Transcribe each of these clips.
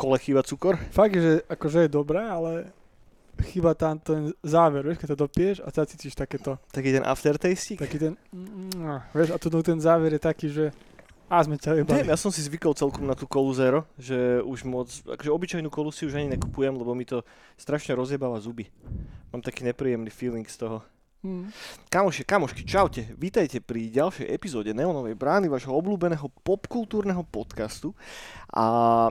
kole chýba cukor. Fakt, že akože je dobré, ale chýba tam ten záver, vieš, keď to dopieš a sa cítiš takéto, Taký ten aftertaste. taký ten, mm, vieš, a tu ten záver je taký, že a sme ťa Neviem, jebali. ja som si zvykol celkom na tú kolu zero, že už moc, akože obyčajnú kolu si už ani nekupujem, lebo mi to strašne rozjebáva zuby. Mám taký nepríjemný feeling z toho. Mm. Kamoši, kamošky, čaute. Vítajte pri ďalšej epizóde Neonovej brány, vašho obľúbeného popkultúrneho podcastu. A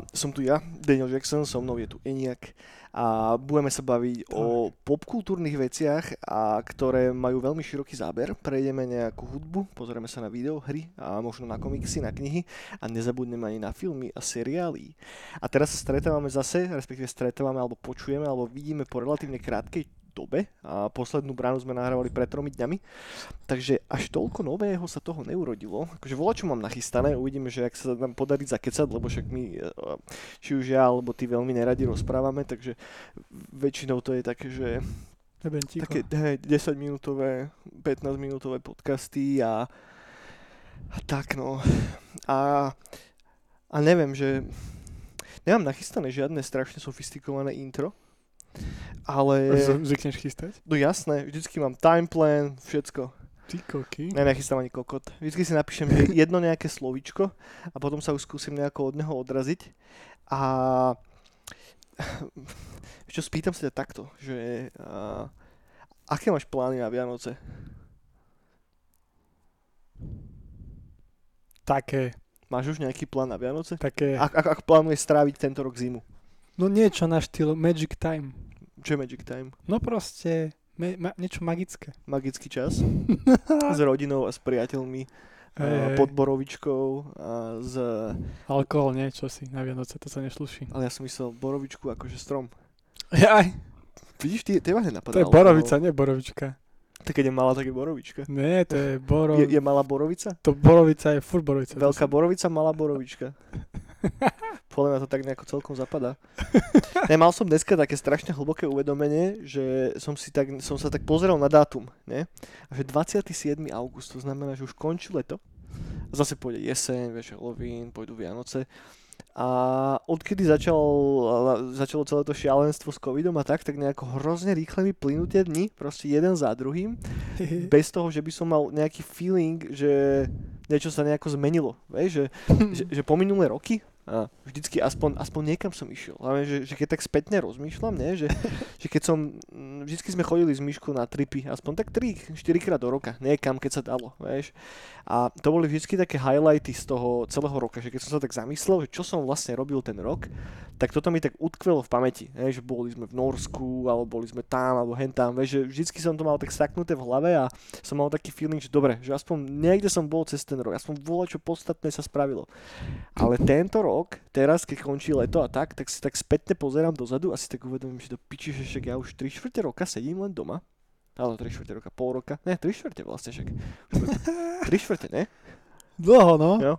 som tu ja, Daniel Jackson, so mnou je tu Eniak a budeme sa baviť o popkultúrnych veciach, a ktoré majú veľmi široký záber. Prejdeme nejakú hudbu, pozrieme sa na videohry a možno na komiksy, na knihy a nezabudneme ani na filmy a seriály. A teraz sa stretávame zase, respektíve stretávame alebo počujeme alebo vidíme po relatívne krátkej dobe a poslednú bránu sme nahrávali pred tromi dňami, takže až toľko nového sa toho neurodilo. Akože voľa čo mám nachystané, uvidíme, že ak sa nám podarí zakecať, lebo však my, eh, či už ja alebo ty veľmi neradi rozprávame, takže väčšinou to je také, že také hej, 10 minútové, 15 minútové podcasty a, a tak no. A, a neviem, že nemám nachystané žiadne strašne sofistikované intro, ale... Zvykneš chystať? No jasné, vždycky mám time plan, všetko. Ty koky. Ne, nechystám ani kokot. Vždycky si napíšem že jedno nejaké slovíčko a potom sa už skúsim nejako od neho odraziť. A čo spýtam sa ťa takto, že a, aké máš plány na Vianoce? Také, Máš už nejaký plán na Vianoce? také, Ak, ak, ak plánuješ stráviť tento rok zimu? No niečo na štýl Magic Time. Čo je Magic Time? No proste, me, ma, niečo magické. Magický čas? s rodinou a s priateľmi, a Hej, pod borovičkou a s... Alkohol, niečo si na Vianoce, to sa nešluší. Ale ja som myslel borovičku akože strom. Jaj, Vidíš, ty, teba nenapadá. to je borovica, nie borovička. Tak keď je malá, tak je borovička. Nie, to je boro... Je, je malá borovica? To borovica je furt borovica. Veľká borovica, malá borovička. Podľa mňa to tak nejako celkom zapadá. Ne, mal som dneska také strašne hlboké uvedomenie, že som, si tak, som sa tak pozrel na dátum, ne? A že 27. august, to znamená, že už končí leto. A zase pôjde jeseň, vieš, Halloween, pôjdu Vianoce. A odkedy začal, začalo celé to šialenstvo s covidom a tak, tak nejako hrozne rýchle mi plynú tie dni, proste jeden za druhým bez toho, že by som mal nejaký feeling, že niečo sa nejako zmenilo. Vieš, že, že, že po minulé roky vždycky aspoň, aspoň niekam som išiel. Hlavne, že, že keď tak spätne rozmýšľam, nie? Že, že keď som, mm, vždycky sme chodili s Myškou na tripy, aspoň tak 3-4 krát do roka, niekam, keď sa dalo, vieš. A to boli vždycky také highlighty z toho celého roka, že keď som sa tak zamyslel, že čo som vlastne robil ten rok, tak toto mi tak utkvelo v pamäti, vieš, že boli sme v Norsku, alebo boli sme tam, alebo hen tam, vieš, že vždycky som to mal tak staknuté v hlave a som mal taký feeling, že dobre, že aspoň niekde som bol cez ten rok, aspoň voľa čo podstatné sa spravilo. Ale tento rok, teraz keď končí leto a tak, tak si tak spätne pozerám dozadu a si tak uvedomím, že do piči, že však ja už 3 čtvrte roka sedím len doma. Ale 3 čtvrte roka, pol roka, ne, 3 čtvrte vlastne však. 3 čtvrte, ne? Dlho, no. Jo.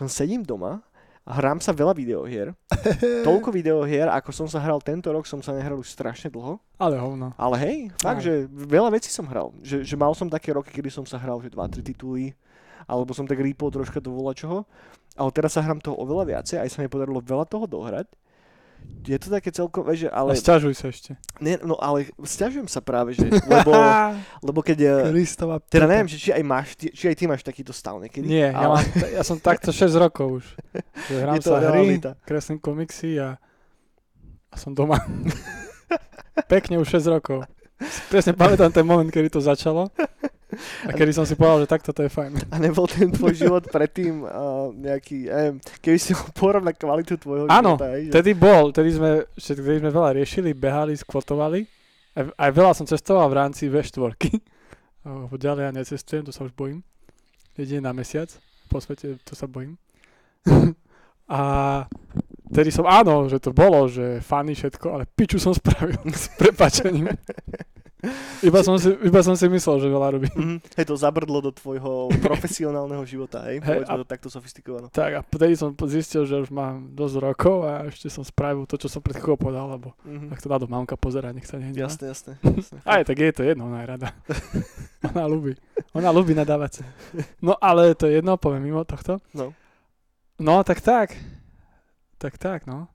Som sedím doma a hrám sa veľa videohier. Toľko videohier, ako som sa hral tento rok, som sa nehral už strašne dlho. Ale hovno. Ale hej, fakt, že veľa vecí som hral. Že, že mal som také roky, kedy som sa hral, že 2-3 tituly, alebo som tak rýpol troška do čoho. Ale teraz sa hrám toho oveľa viacej, aj sa mi podarilo veľa toho dohrať. Je to také celkom, že, Ale... A sťažuj sa ešte. ne, no ale stiažujem sa práve, že, lebo, lebo keď, eh, Kristova teda neviem, že či aj máš, ty, či aj ty máš takýto stav niekedy. Nie, ja, ale, mám, ja som takto 6 rokov už. Že hrám sa hry, kreslím komiksy a, a som doma. Pekne už 6 rokov. Presne pamätám ten moment, kedy to začalo a kedy som si povedal, že takto to je fajn. A nebol ten tvoj život predtým uh, nejaký, neviem, keby si ho porovnal kvalitu tvojho Áno, života, že- Vtedy bol, vtedy sme, vtedy sme veľa riešili, behali, skvotovali. Aj, aj veľa som cestoval v rámci V4. Lebo ďalej ja necestujem, to sa už bojím. Jedine na mesiac, po svete to sa bojím. a vtedy som, áno, že to bolo, že fany všetko, ale piču som spravil s prepačením. Iba som, si, iba som si myslel, že veľa robím. Mhm, hej, to zabrdlo do tvojho profesionálneho života, hej? Povedzme a- to takto sofistikovano. Tak a vtedy som zistil, že už mám dosť rokov a ešte som spravil to, čo som pred chvíľou povedal, lebo Mhm. ak to dá do mamka pozerať, nech sa nehnevá. Jasné, jasné. jasné. Aj tak je to jedno, ona je rada. ona ľúbi. Ona ľúbi nadávať. No ale to je jedno, poviem mimo tohto. No. No tak tak. Tak tak, no.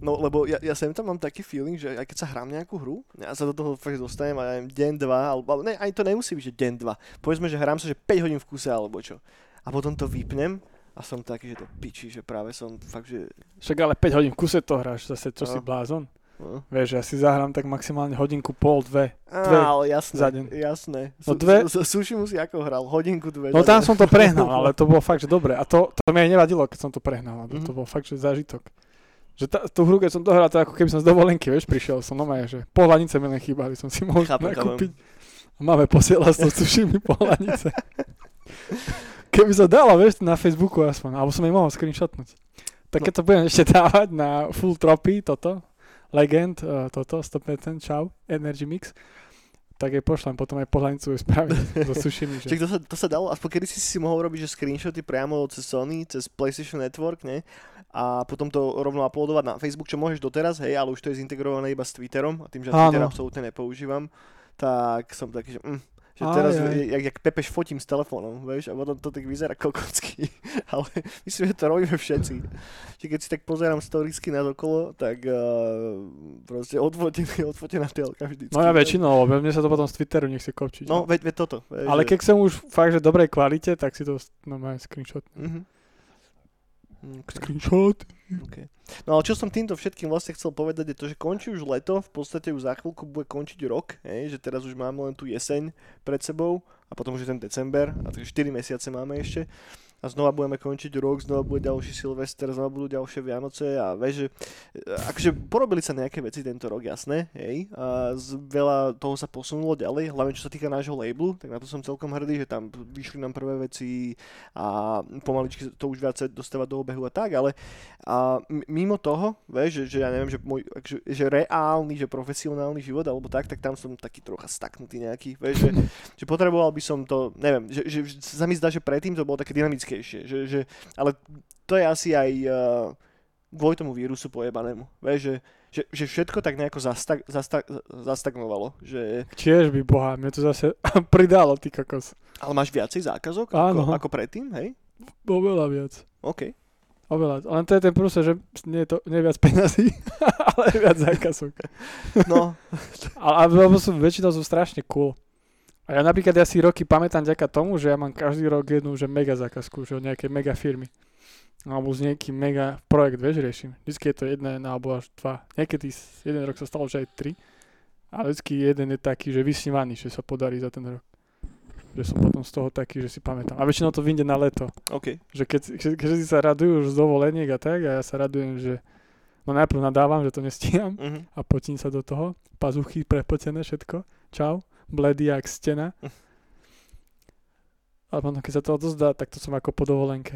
No, lebo ja, ja sem tam mám taký feeling, že aj keď sa hrám nejakú hru, ja sa do toho fakt dostanem a ja neviem, deň, dva, alebo, ne, ani to nemusí byť, že deň, dva. Povedzme, že hrám sa, že 5 hodín v kuse alebo čo. A potom to vypnem a som taký, že to piči, že práve som fakt, že... Však ale 5 hodín v kuse to hráš, zase čo No. si blázon. No. Vieš, ja si zahrám tak maximálne hodinku, pol, dve. Á, Dve ale jasné, za deň. jasné. No dve- su- su- Sushi musí ako hral, hodinku, dve. No tam som to prehnal, ale to bolo fakt, že dobre. A to, to mi aj nevadilo, keď som to prehnal, lebo Mhm. to bol fakt, že zážitok. Že tá, tú hru, keď som to hral, to ako keby som z dovolenky, vieš, prišiel som normálne, že pohľadnice mi len chýbali, som si mohol Chápem, nakúpiť. A máme posielať s sušimi pohľadnice. Keby sa dalo, vieš, na Facebooku aspoň, alebo som jej mohol screenshotnúť. Tak No. keď to budem ešte dávať na full tropy, toto, legend, uh, toto, 100%, čau, energy mix, tak jej pošlem potom aj pohľadnicu spraviť so sušimi. Že... To sa, to sa dalo, aspoň kedy si si mohol robiť, že screenshoty priamo cez Sony, cez PlayStation Network, ne? A potom to rovno uploadovať na Facebook, čo môžeš doteraz, hej, ale už to je zintegrované iba s Twitterom a tým, že ja Áno. Twitter absolútne nepoužívam, tak som taký, že, mm, že Aj, teraz, aj. jak, jak Pepeš fotím s telefónom, vieš, a potom to tak vyzerá kokocky, ale myslím, že to robíme všetci. Čiže keď si tak pozerám storiesky na okolo, tak uh, proste odfotený, odfotená telka vždycky. No ja väčšinou, lebo mne sa to potom z Twitteru nechce kopčiť. No, veď, veď toto. Vieš, Ale že- keď som už fakt, že dobrej kvalite, tak si to normálne screenshot. Mhm. Okay. Screenshot. Okay. No ale čo som týmto všetkým vlastne chcel povedať je to, že končí už leto, v podstate už za chvíľku bude končiť rok, hej, že teraz už máme len tú jeseň pred sebou a potom už je ten december a takže 4 mesiace máme ešte a znova budeme končiť rok, znova bude ďalší Silvester, znova budú ďalšie Vianoce a vieš, že e, akože porobili sa nejaké veci tento rok, jasné, hej, a z, veľa toho sa posunulo ďalej, hlavne čo sa týka nášho labelu, tak na to som celkom hrdý, že tam vyšli nám prvé veci a pomaličky to už viac dostáva do obehu a tak, ale a mimo toho, vieš, že, že ja neviem, že môj akože, že reálny, že profesionálny život alebo tak, tak tam som taký trocha staknutý nejaký, vieš, že, že potreboval by som to, neviem, že, že, že sa mi zdá, že predtým to bolo také dynamickejšie, že, že, ale to je asi aj uh, kvôli tomu vírusu pojebanému, vieš, že, že, že všetko tak nejako zastak, zastak, zastagnovalo, že, Tiež by boha, mne to zase pridalo, ty kokos. ale máš viacej zákazok Áno. ako, ako predtým, hej? Oveľa viac. OK. Oveľa. Len to je ten prúse, že nie je to nie je viac peňazí, ale je viac zákazok. No, Ale, ale lebo sú, väčšinou sú strašne cool. A ja napríklad ja si roky pamätám ďaká tomu, že ja mám každý rok jednu že mega zákazku, že od nejakej mega firmy. Alebo z nejaký mega projekt, vieš, riešim. Vždycky je to jedna, alebo až dva. Niekedy jeden rok sa stalo, že aj tri. Ale vždycky jeden je taký, že vysnívaný, že sa podarí za ten rok. Že som potom z toho taký, že si pamätám. A väčšinou to vyjde na leto. OK. Že keď, keď, keď si sa radujú už z dovoleniek a tak, a ja sa radujem, že no najprv nadávam, že to nestíham Mhm. a potím sa do toho. Pazuchy prepotené všetko. Čau. Bledý jak stena. A potom, keď sa to odozdá, tak to som ako po dovolenke.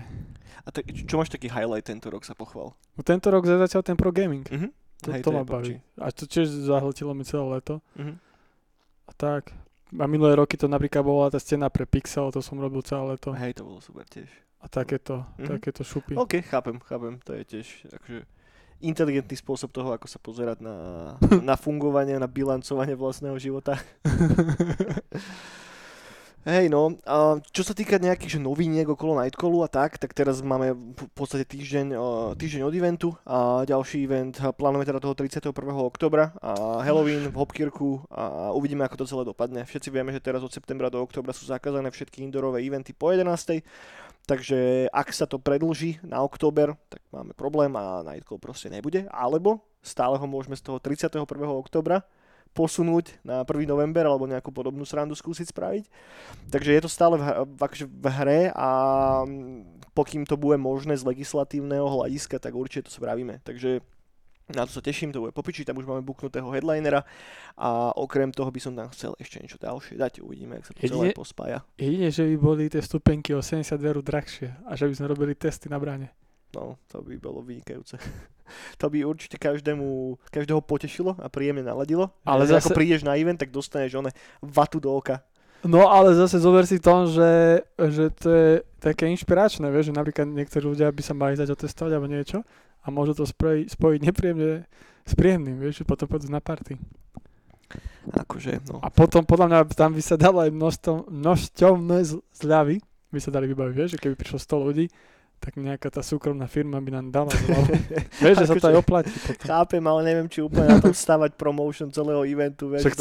A tak, čo máš taký highlight tento rok sa pochval? No tento rok zatiaľ ten pro gaming. Mhm. To, Hej, to je ma baví. A to tiež zahltilo mi celé leto. Mhm. A tak. A minulé roky to napríklad bola tá scéna pre Pixel, to som robil celé leto. Hej, to bolo super tiež. A takéto, Mhm. takéto šupy. OK, chápem, chápem. To je tiež akože inteligentný spôsob toho, ako sa pozerať na, na fungovanie, na bilancovanie vlastného života. Hej no, a čo sa týka nejakých že noviniek okolo Nightcallu a tak, tak teraz máme v podstate týždeň, uh, týždeň od eventu a ďalší event a plánujeme teda toho 31. oktobra a Halloween v Hopkirku a uvidíme ako to celé dopadne. Všetci vieme, že teraz od septembra do oktobra sú zakázané všetky indoorové eventy po 11. Takže ak sa to predlží na október, tak máme problém a Nightcall proste nebude. Alebo stále ho môžeme z toho 31. oktobra posunúť na 1. november alebo nejakú podobnú srandu skúsiť spraviť. Takže je to stále v, akože v hre a mm, pokým to bude možné z legislatívneho hľadiska, tak určite to spravíme. Takže na to sa teším, to bude popiči, tam už máme buknutého headlinera a okrem toho by som tam chcel ešte niečo ďalšie dať, uvidíme, ak sa to celé Jedine- pospája. Jedine, že by boli tie stupenky o 70 eur drahšie a že by sme robili testy na bráne. No, to by bolo vynikajúce. to by určite každému, každého potešilo a príjemne naladilo. Ale zase- ako prídeš na event, tak dostaneš one vatu do oka. No ale zase zober si to, že, že to je také inšpiračné, vieš, že napríklad niektorí ľudia by sa mali dať otestovať alebo niečo a môžu to spojiť, spojiť nepríjemne s príjemným, vieš, že potom pôjdu na party. Akože, no. A potom podľa mňa tam by sa dalo aj množstvo, množstovné z- zľavy, by sa dali vybaviť, vieš, že keby prišlo 100 ľudí, tak nejaká tá súkromná firma by nám dala zľavu. Vieš, že sa to aj oplatí potom. Chápem, ale neviem, či úplne na tom stavať promotion celého eventu. Vieš, Však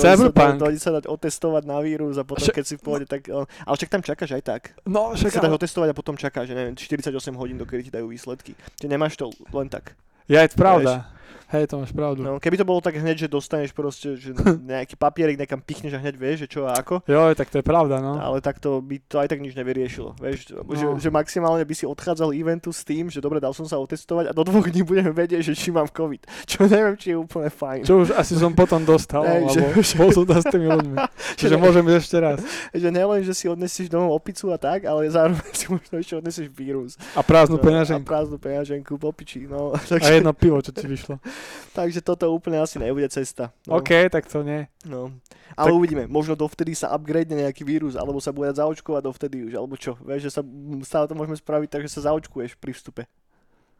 dojde sa sa dať otestovať na vírus a potom, Však- keď si v pohode, tak... o, Ale však tam čakáš aj tak. No, Však sa dáš otestovať a potom čakáš, že neviem, 48 hodín, dokedy ti dajú výsledky. Čiže nemáš to len tak. je aj pravda. Hej, to máš pravdu. No, keby to bolo tak hneď, že dostaneš proste že nejaký papierik, nekam pichneš a hneď vieš, že čo a ako. Jo, tak to je pravda, no. Ale takto by to aj tak nič nevyriešilo. Vieš, že, No. že, maximálne by si odchádzal eventu s tým, že dobre, dal som sa otestovať a do dvoch dní budeme vedieť, že či mám COVID. Čo neviem, či je úplne fajn. Čo už asi som potom dostal, Hej, že- alebo že- bol som tam s tými ľuďmi. Čiže môžem ešte raz. Že nelen, že si odnesieš domov opicu a tak, ale zároveň si možno ešte odnesieš vírus. A prázdnu No, peňaženku. A prázdnu peňaženku po piči. No, A takže, jedno pivo, čo ti vyšlo. takže toto úplne asi nebude cesta. No, OK, tak to nie. no. Ale Tak- uvidíme, možno dovtedy sa upgrade nejaký vírus, alebo sa bude zaočkovať dovtedy už, alebo čo. Vieš, že sa stále to môžeme spraviť tak, že sa zaočkuješ pri vstupe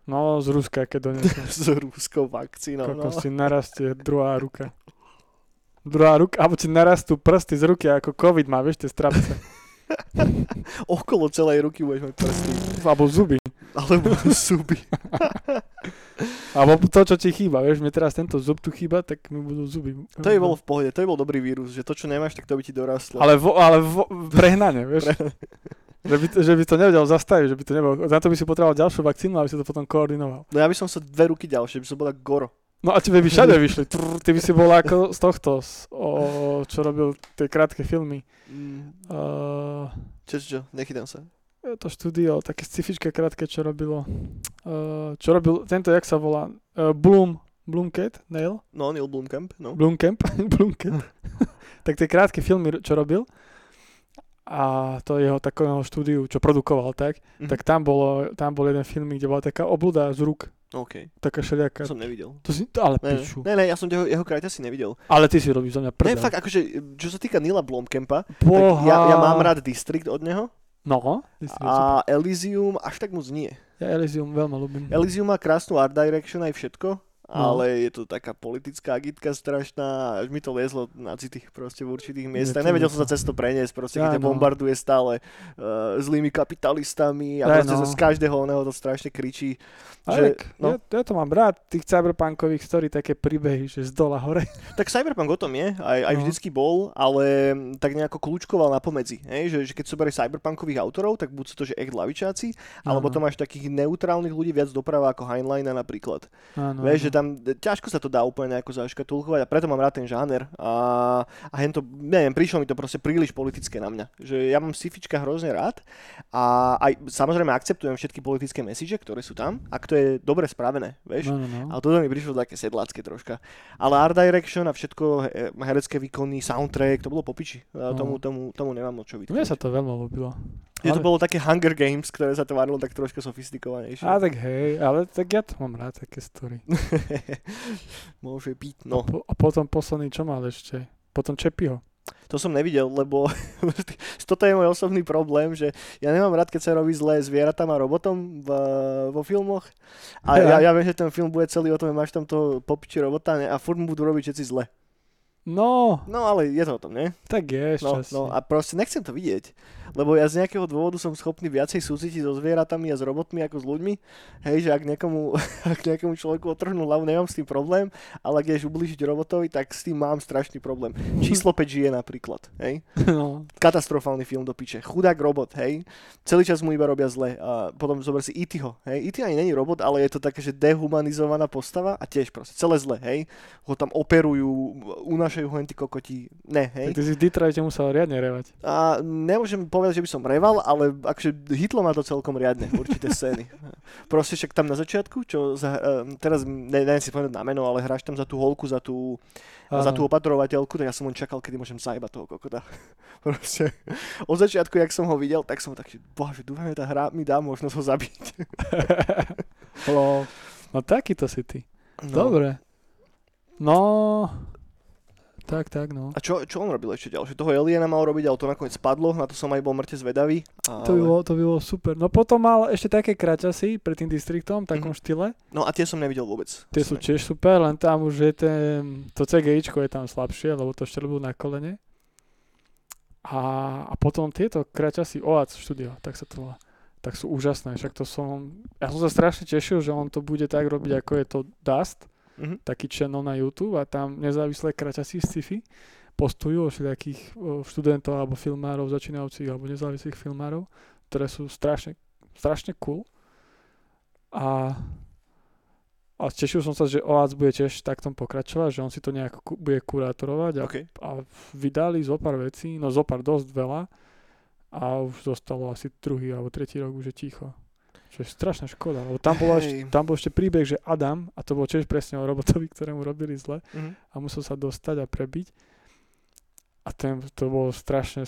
No, z Ruska, keď donesem. s rúskou vakcínou. No. Kokos ti narastie druhá ruka. Druhá ruka, alebo ti narastú prsty z ruky, ako COVID má, vieš, tie strapce. Okolo celej ruky budeš mať prsty. Alebo zuby. Alebo zuby. Alebo to, čo ti chýba, vieš, mne teraz tento zub tu chýba, tak mi budú zuby. To by bolo v pohode, to by bol dobrý vírus, že to, čo nemáš, tak to by ti dorastlo. Ale, vo, ale vo, prehnane, vieš. Že by, to, že by to nevedel zastaviť, že by to nebolo. Za to by si potreboval ďalšiu vakcínu, aby si to potom koordinoval. No ja by som sa dve ruky ďalšie, by som bola goro. No a tebe by všade vyšli. Trr, ty by si bol ako z tohto, z, o, čo robil tie krátke filmy. Mm. Uh, čo, čo, nechytám sa. To štúdio, také scifičké krátke, čo robilo. Uh, čo robil, tento, jak sa volá? Uh, Bloom, Bloomcat, Nail? No, Neil Blomkamp, no. Bloomcamp, Bloomcat. tak tie krátke filmy, čo robil, a to jeho takového štúdiu, čo produkoval, tak, Mhm. tak tam, bolo, tam bol jeden film, kde bola taká obluda z rúk, OK, taká všelijaká. to som nevidel. To si, ale Ne, piču. ne, ne, ja som jeho, jeho krajta si nevidel. Ale ty si robíš za mňa Ne, prdel. fakt, akože, čo sa týka Nila Blomkampa, ja, ja mám rád District od neho No, a Elysium až tak moc nie. ja Elysium veľmi ľúbim. Elysium má krásnu art direction aj všetko, No. ale je to taká politická agitka strašná, až mi to liezlo na city proste v určitých miestach. Nevedel som sa cez to preniesť, proste keď Áno. bombarduje stále uh, zlými kapitalistami a Aj, proste no. z každého oného to strašne kričí. Že- no. ja, ja, to mám rád, tých cyberpunkových story, také príbehy, že z dola hore. Tak Cyberpunk o tom je, aj, aj No. vždycky bol, ale tak nejako kľúčkoval na pomedzi. Hej? Že, že keď zoberieš cyberpunkových autorov, tak buď sú to, že echt lavičáci, alebo Áno. to máš takých neutrálnych ľudí viac doprava ako Heinlein napríklad. Áno, Vieš, že áno. Tam ťažko sa to dá úplne nejako zaškatulkovať a preto mám rád ten žáner. A, a hen to, neviem, prišlo mi to proste príliš politické na mňa. Že ja mám sifička hrozne rád a aj samozrejme akceptujem všetky politické message, ktoré sú tam, ak to je dobre spravené, vieš. No, no, no. Ale toto mi prišlo také sedlácké troška. Ale art direction a všetko, he- herecké výkony, soundtrack, to bolo popiči. No. tomu, tomu, tomu nemám moc čo Mne vytknúť. sa to veľmi ľúbilo. Že to ale- bolo také Hunger Games, ktoré sa tvárilo tak troška sofistikovanejšie. A tak hej, ale tak ja to mám rád, také story. Môže byť, no. Po, a potom posledný, čo mal ešte? Potom Čepiho. To som nevidel, lebo toto je môj osobný problém, že ja nemám rád, keď sa robí zlé zvieratám a robotom v, vo filmoch. A ja, ja viem, že ten film bude celý o tom, že máš tam toho popiči robota a furt mu budú robiť všetci zle. No, No ale je to o tom, nie? tak je, No, no a proste nechcem to vidieť. Lebo ja z nejakého dôvodu som schopný viacej súcitiť so zvieratami a s robotmi ako s ľuďmi. Hej, že ak nejakomu, ak nejakému človeku otrhnú hlavu, nemám s tým problém, ale ak ideš ublížiť robotovi, tak s tým mám strašný problém. Číslo 5 žije napríklad, hej. no. katastrofálny film do piče. Chudák robot, hej. Celý čas mu iba robia zle. A potom zober si E.T.ho, hej. E.T. ani není robot, ale je to také, že dehumanizovaná postava a tiež proste celé zle, hej. Ho tam operujú, unášajú ho len tí kokoti. Ne, hej. Tak ty si v Detroite musel riadne revať. A nemôžem povedať, že by som reval, ale akože hitlo ma to celkom riadne, určité scény. Proste však tam na začiatku, čo za, um, teraz ne, neviem si povedať na meno, ale hráš tam za tú holku, za tú, za tú opatrovateľku, tak ja som len čakal, kedy môžem zajebať toho kokota. Proste od začiatku, jak som ho videl, tak som taký, bože, dúfam, tá hra mi dá možnosť ho zabiť. No takýto si ty. No. Dobre. No, tak, tak, no. A čo, čo on robil ešte ďalšie? Toho Aliena mal robiť, ale to nakoniec spadlo, na to som aj bol mŕte zvedavý. Ale... To bolo, to bolo super. No potom mal ešte také kraťasy pred tým distriktom, takom Mhm. štýle. No a tie som nevidel vôbec. Tie sú tiež super, len tam už je ten, to CGIčko je tam slabšie, lebo to robil na kolene. A, a potom tieto kraťasy OAC štúdio, tak sa to volá. tak sú úžasné. Však to som, ja som sa strašne tešil, že on to bude tak robiť, ako je to Dust, Mhm. taký channel na YouTube a tam nezávislé kraťasí sci-fi postujú o všetkých o, študentov alebo filmárov, začínajúcich alebo nezávislých filmárov, ktoré sú strašne, strašne cool. A, a tešil som sa, že OAC bude tiež takto pokračovať, že on si to nejak ku, bude kurátorovať a, OK. a vydali zo pár vecí, no zo pár dosť veľa a už zostalo asi druhý alebo tretí rok už je ticho. Čo je strašná škoda, lebo tam, bolo ešte, tam bol ešte príbeh, že Adam, a to bolo tiež presne o robotovi, ktorému robili zle, Mhm. a musel sa dostať a prebiť. A ten, to bolo strašne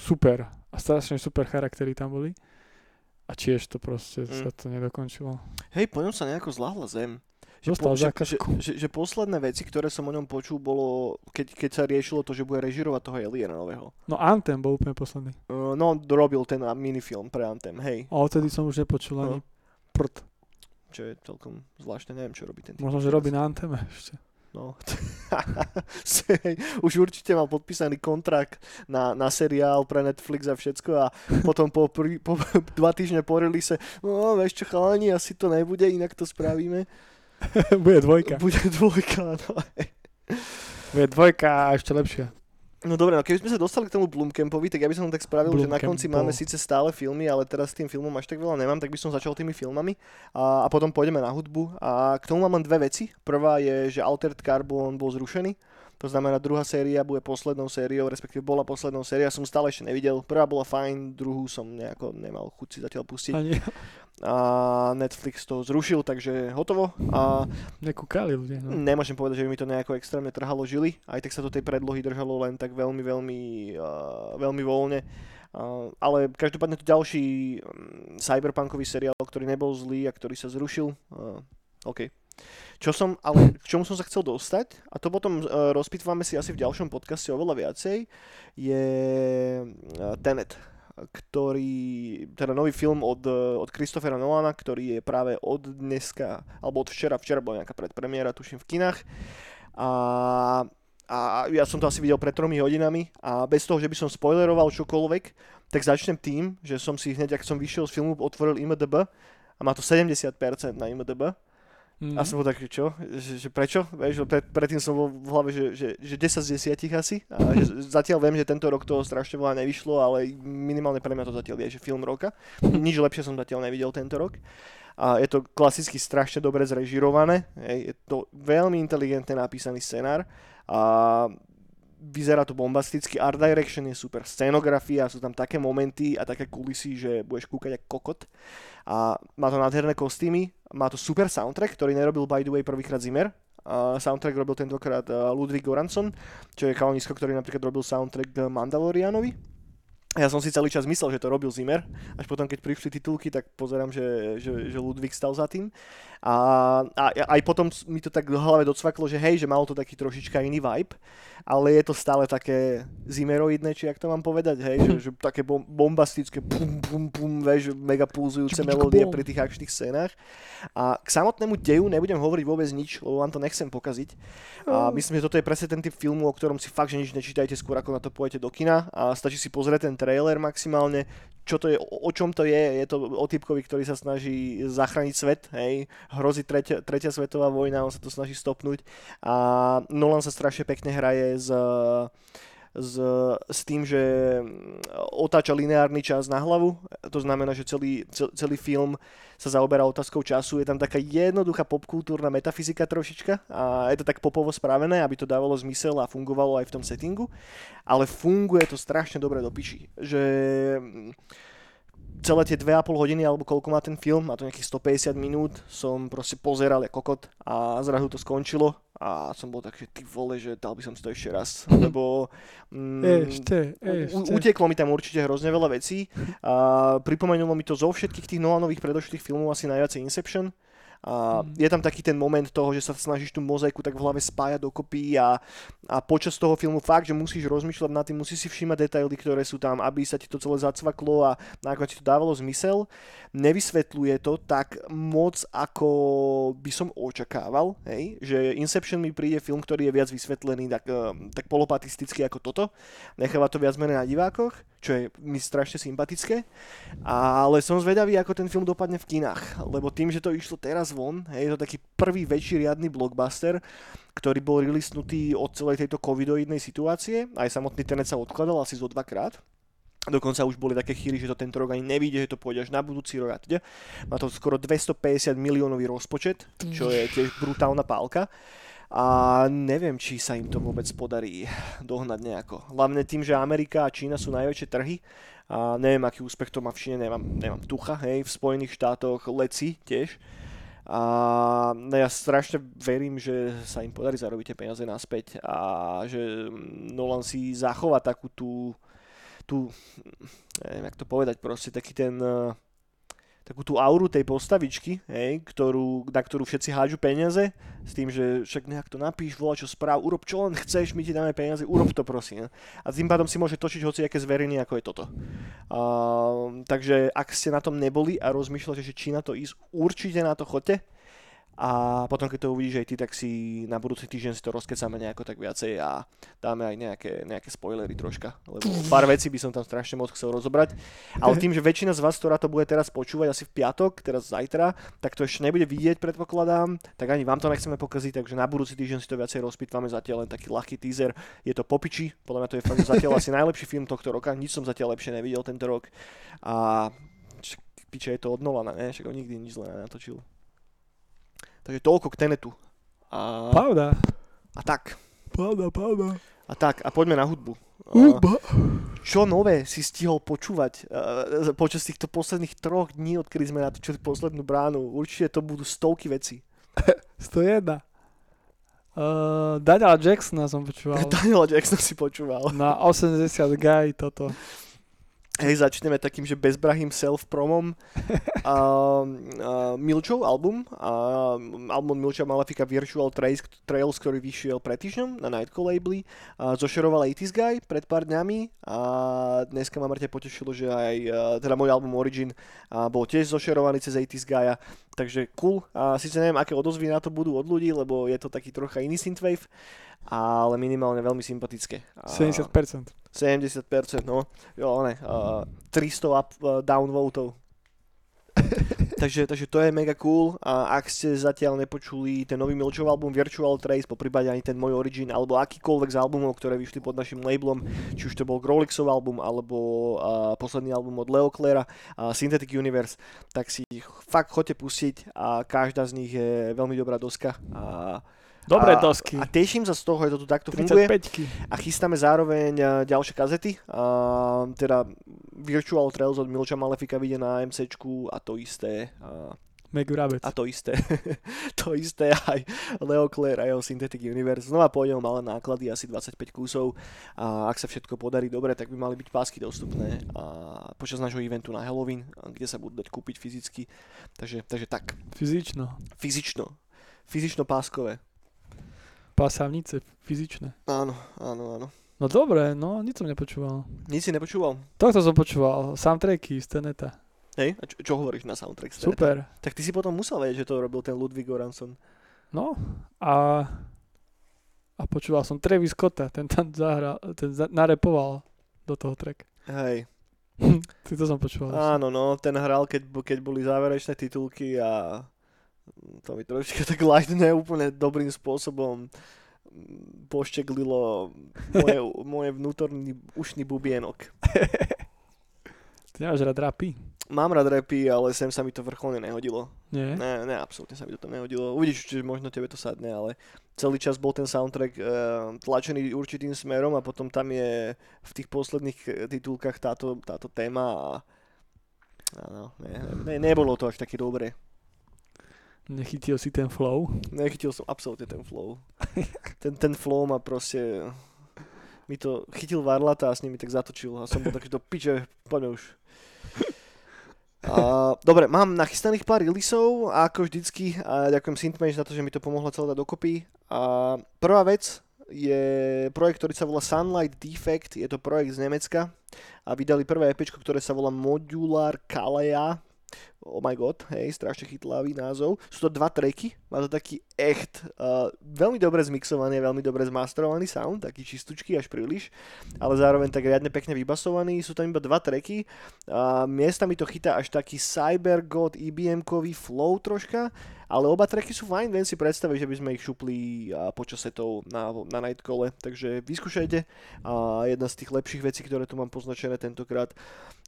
super. A strašne super charaktery tam boli. A tiež to proste Mm. sa to nedokončilo. Hej, po ňom sa nejako zlahla zem. Že, Dostal že, že, že, že, posledné veci, ktoré som o ňom počul, bolo, keď, keď sa riešilo to, že bude režirovať toho Aliena nového. No Anthem bol úplne posledný. Uh, no, robil ten minifilm pre Anthem, hej. A odtedy som už nepočul ani No. prd. Čo je celkom zvláštne, neviem, čo robí ten typ Možno, že robí na Antheme ešte. No. Už určite mal podpísaný kontrakt na, na seriál pre Netflix a všetko a potom po, prí, po dva týždne po release no vieš čo chalani, asi to nebude, inak to spravíme. Bude dvojka. Bude dvojka, no. Bude dvojka a ešte lepšia. No dobre, no keby sme sa dostali k tomu Blumcampovi, tak ja by som tak spravil, že na konci Blomkampo. máme síce stále filmy, ale teraz s tým filmom až tak veľa nemám, tak by som začal tými filmami a, a potom pôjdeme na hudbu. A k tomu mám len dve veci. Prvá je, že Altered Carbon bol zrušený. To znamená, druhá séria bude poslednou sériou, respektíve bola poslednou sériou, som stále ešte nevidel. Prvá bola fajn, druhú som nejako nemal chuť si zatiaľ pustiť. Ani A Netflix to zrušil, takže hotovo. A nekúkali ľudia. No. Nemôžem povedať, že by mi to nejako extrémne trhalo žily, aj tak sa to tej predlohy držalo len tak veľmi, veľmi, uh, veľmi voľne. Uh, ale každopádne to ďalší um, cyberpunkový seriál, ktorý nebol zlý a ktorý sa zrušil. Uh, OK. Čo som, ale k čomu som sa chcel dostať, a to potom uh, rozpitváme si asi v ďalšom podcaste oveľa viacej, je uh, Tenet ktorý, teda nový film od, eh, od Christophera Nolana, ktorý je práve od dneska, alebo od včera, včera bola nejaká predpremiéra, tuším v kinách. A, a ja som to asi videl pred tromi hodinami a bez toho, že by som spoileroval čokoľvek, tak začnem tým, že som si hneď, ak som vyšiel z filmu, otvoril IMDB a má to 70% na IMDB. Mm. A som bol taký, čo? Že, že prečo? Vieš, že pred, predtým som bol v hlave, že, že, že 10 z 10 asi. A že zatiaľ viem, že tento rok toho strašne veľa nevyšlo, ale minimálne pre mňa to zatiaľ je, že film roka. Nič lepšie som zatiaľ nevidel tento rok. A je to klasicky strašne dobre zrežirované. Je to veľmi inteligentne napísaný scenár. A vyzerá to bombasticky, art direction je super, scenografia, sú tam také momenty a také kulisy, že budeš kúkať ako kokot. A má to nádherné kostýmy, má to super soundtrack, ktorý nerobil by the way prvýkrát Zimmer. A soundtrack robil tentokrát uh, Ludwig Goransson, čo je kalonisko, ktorý napríklad robil soundtrack Mandalorianovi. Ja som si celý čas myslel, že to robil Zimmer, až potom keď prišli titulky, tak pozerám, že, že, že Ludwig stal za tým. A, a aj potom mi to tak v hlave docvaklo, že hej, že malo to taký trošička iný vibe, ale je to stále také Zimmeroidné, či jak to mám povedať, hej, že, že také bom, bombastické pum, pum, pum, vieš, mega pulzujúce melódie pri tých akčných scénách. A k samotnému deju nebudem hovoriť vôbec nič, lebo vám to nechcem pokaziť. A myslím, že toto je presne ten typ filmu, o ktorom si fakt, že nič nečítajte skôr, ako na to pôjdete do kina a stačí si pozrieť ten trailer maximálne, čo to je, o čom to je, je to o typkovi, ktorý sa snaží zachrániť svet, hej, hrozí tretia, tretia svetová vojna, on sa to snaží stopnúť. A Nolan sa strašne pekne hraje s, s, s tým, že otáča lineárny čas na hlavu, to znamená, že celý, cel, celý film sa zaoberá otázkou času, je tam taká jednoduchá popkultúrna metafyzika trošička a je to tak popovo spravené, aby to dávalo zmysel a fungovalo aj v tom settingu, ale funguje to strašne dobre do piči, že mm, celé tie 2,5 hodiny, alebo koľko má ten film, má to nejakých 150 minút, som proste pozeral ako kokot a zrazu to skončilo a som bol tak, že ty vole, že dal by som si to ešte raz, lebo mm, Ešte, ešte. uteklo mi tam určite hrozne veľa vecí a pripomenulo mi to zo všetkých tých Nolanových predošlých filmov asi najviacej Inception. A Mm. je tam taký ten moment toho, že sa snažíš tú mozaiku tak v hlave spájať dokopy a, a počas toho filmu fakt, že musíš rozmýšľať nad tým, musíš si všímať detaily, ktoré sú tam, aby sa ti to celé zacvaklo a nakoniec ti to dávalo zmysel. Nevysvetľuje to tak moc, ako by som očakával, hej? že Inception mi príde film, ktorý je viac vysvetlený tak, eh, tak polopatisticky ako toto. Necháva to viac menej na divákoch. Čo je mi strašne sympatické. Ale som zvedavý, ako ten film dopadne v kinách, lebo tým, že to išlo teraz von, je to taký prvý väčší riadny blockbuster, ktorý bol releasnutý od celej tejto covidoidnej situácie. Aj samotný tenet sa odkladal asi zo dvakrát. Dokonca už boli také chýry, že to tento rok ani nevíde, že to pôjde až na budúci rok teda. Má to skoro 250 miliónový rozpočet, čo je tiež brutálna pálka. A neviem, či sa im to vôbec podarí dohnať nejako. Hlavne tým, že Amerika a Čína sú najväčšie trhy. A neviem, aký úspech to má v Číne, nemám, nemám tucha, hej, v Spojených štátoch leci tiež. A no ja strašne verím, že sa im podarí zarobiť tie peniaze naspäť a že Nolan si zachová takú tú tú, neviem, jak to povedať, proste taký ten, uh, takú tú auru tej postavičky, hej, ktorú, na ktorú všetci hádžu peniaze, s tým, že však nejak to napíš, volá čo správ, urob čo len chceš, my ti dáme peniaze, urob to prosím. A tým pádom si môže točiť hoci aké zveriny, ako je toto. Uh, takže ak ste na tom neboli a rozmýšľate, že či na to ísť, určite na to chodte a potom, keď to uvidíš aj ty, tak si na budúci týždeň si to rozkecáme nejako tak viacej a dáme aj nejaké, nejaké spoilery troška, lebo pár vecí by som tam strašne moc chcel rozobrať. Ale tým, že väčšina z vás, ktorá to bude teraz počúvať asi v piatok, teraz zajtra, tak to ešte nebude vidieť, predpokladám, tak ani vám to nechceme pokaziť, takže na budúci týždeň si to viacej rozpýtvame zatiaľ len taký ľahký teaser. Je to popiči, podľa mňa to je fakt zatiaľ asi najlepší film tohto roka, nič som zatiaľ lepšie nevidel tento rok. A piče je to od Nolana, ne? Však on nikdy nič zle nenatočil. Takže toľko k Tenetu. A, Pravda. a tak. Pravda, pravda. A tak, a poďme na hudbu. Hudba. Čo nové si stihol počúvať uh, počas týchto posledných troch dní, odkedy sme natočili poslednú bránu? Určite to budú stovky veci. 101. Uh, Daniela Jacksona som počúval. Daniela Jacksona si počúval. Na 80 guy toto. Hej, začneme takým, že bezbrahým self-promom. Uh, uh, Milčov album, uh, album Milča Malefika Virtual Trails, Trails, ktorý vyšiel pred týždňom na Nightcall labeli. Uh, zošeroval 80's Guy pred pár dňami a dneska ma mŕte potešilo, že aj teda môj album Origin uh, bol tiež zošerovaný cez 80's Guy. Takže cool. Uh, Sice neviem, aké odozvy na to budú od ľudí, lebo je to taký trocha iný synthwave, ale minimálne veľmi sympatické. Uh, 70%. 70%, no. Jo, ne, uh, 300 up, uh, downvotov. takže, takže to je mega cool a ak ste zatiaľ nepočuli ten nový Milčov album Virtual Trace, po prípade ani ten môj Origin, alebo akýkoľvek z albumov, ktoré vyšli pod našim labelom, či už to bol Grolixov album, alebo uh, posledný album od Leo Clera, uh, Synthetic Universe, tak si ich fakt chodte pustiť a každá z nich je veľmi dobrá doska. A Dobré a, dosky. A teším sa z toho, že to tu takto funguje. 35 A chystáme zároveň a, ďalšie kazety. A, teda Virtual Trails od Milča Malefika vyjde na MCčku a to isté. A, Rabec. a to isté. to isté aj Leo Claire a jeho Synthetic Universe. Znova pôjde o malé náklady, asi 25 kusov. A ak sa všetko podarí dobre, tak by mali byť pásky dostupné a počas nášho eventu na Halloween, kde sa budú dať kúpiť fyzicky. Takže, takže tak. Fyzično. Fyzično. Fyzično páskové. Pásavnice fyzičné. Áno, áno, áno. No dobre, no nic som nepočúval. Nic si nepočúval? Tohto som počúval, soundtracky z Teneta. Hej, a čo, čo hovoríš na soundtrack? z Teneta? Super. Tak ty si potom musel vedieť, že to robil ten Ludwig Goranson. No a, a počúval som Travis Scotta, ten tam zahral, ten za, narepoval do toho track. Hej, Ty to som počúval. áno, no, ten hral, keď, keď boli záverečné titulky a to mi trošička tak light úplne dobrým spôsobom mm, pošteklilo moje, moje vnútorný ušný bubienok. Ty nemáš rád rapy? Mám rád repy, ale sem sa mi to vrcholne nehodilo. Nie? Ne, ne, absolútne sa mi to nehodilo. Uvidíš, či možno tebe to sadne, ale celý čas bol ten soundtrack uh, tlačený určitým smerom a potom tam je v tých posledných eh, titulkách táto, táto téma a áno, ne, ne, nebolo to až také dobré. Nechytil si ten flow? Nechytil som absolútne ten flow. Ten, ten flow ma proste... Mi to chytil varlata a s nimi tak zatočil a som bol taký do piče, poďme už. A, dobre, mám nachystaných pár releaseov a ako vždycky a ďakujem Synthmage za to, že mi to pomohlo celé dať dokopy. A prvá vec je projekt, ktorý sa volá Sunlight Defect, je to projekt z Nemecka a vydali prvé EP, ktoré sa volá Modular Kalea oh my god, hej, strašne chytlavý názov. Sú to dva tracky, má to taký echt, uh, veľmi dobre zmixovaný, veľmi dobre zmasterovaný sound, taký čistúčky až príliš, ale zároveň tak riadne pekne vybasovaný. Sú tam iba dva tracky, uh, miesta mi to chytá až taký Cybergod IBM-kový flow troška, ale oba tracky sú fajn, viem si predstaviť, že by sme ich šupli počas setov na, na Nightcole, takže vyskúšajte. A jedna z tých lepších vecí, ktoré tu mám poznačené tentokrát.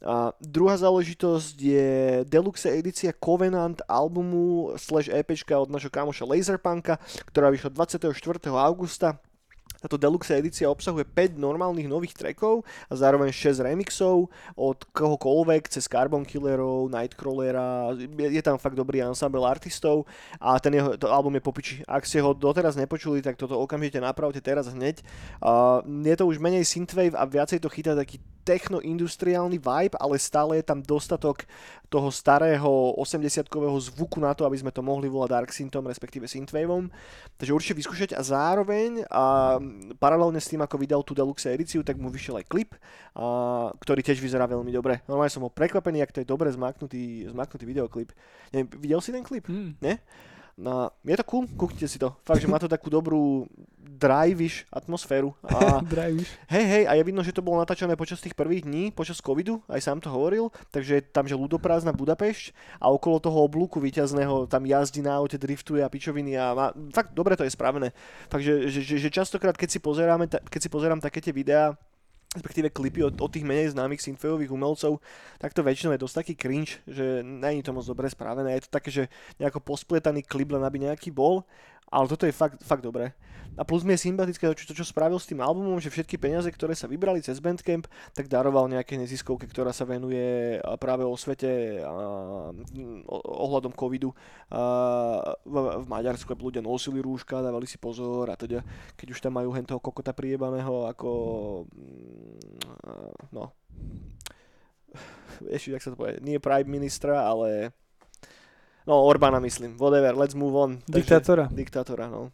A druhá záležitosť je deluxe edícia Covenant albumu slash EPčka od našho kamoša Laserpunka, ktorá vyšla 24. augusta táto deluxe edícia obsahuje 5 normálnych nových trackov a zároveň 6 remixov od kohokoľvek cez Carbon Killerov, Nightcrawlera, je tam fakt dobrý ensemble artistov a ten jeho to album je popiči. Ak ste ho doteraz nepočuli, tak toto okamžite napravte teraz hneď. Uh, je to už menej synthwave a viacej to chytá taký techno-industriálny vibe, ale stále je tam dostatok toho starého 80-kového zvuku na to, aby sme to mohli volať Dark Synthm, respektíve Synthwaveom. Takže určite vyskúšať a zároveň a paralelne s tým, ako vydal tú deluxe edíciu, tak mu vyšiel aj klip, a, ktorý tiež vyzerá veľmi dobre. Normálne som bol prekvapený, ak to je dobre zmaknutý, zmaknutý videoklip. Neviem, videl si ten klip? Mm. Nie? No, je to cool, kúknite si to. Fakt, že má to takú dobrú drive atmosféru. A, hej, hej, a je vidno, že to bolo natáčané počas tých prvých dní, počas covidu, aj sám to hovoril, takže je tam, že ľudoprázdna Budapešť a okolo toho oblúku víťazného tam jazdí na aute, driftuje a pičoviny a má, fakt dobre to je spravené. Takže že, že, že častokrát, keď si, pozeráme, keď si pozerám také tie videá, respektíve klipy od, od tých menej známych synthwaveových umelcov, tak to väčšinou je dosť taký cringe, že není to moc dobre spravené. Je to také, že nejako pospletaný klip len aby nejaký bol, ale toto je fakt, fakt dobré. A plus mi je sympatické to, čo, spravil s tým albumom, že všetky peniaze, ktoré sa vybrali cez Bandcamp, tak daroval nejaké neziskovke, ktorá sa venuje práve o svete a, ohľadom covidu. A, v, v Maďarsku ľudia nosili rúška, dávali si pozor a teda, keď už tam majú hen toho kokota priebaného ako mm, no ešte, jak sa to povie, nie prime ministra, ale no Orbána myslím, whatever, let's move on. Diktátora. Takže, diktátora, no.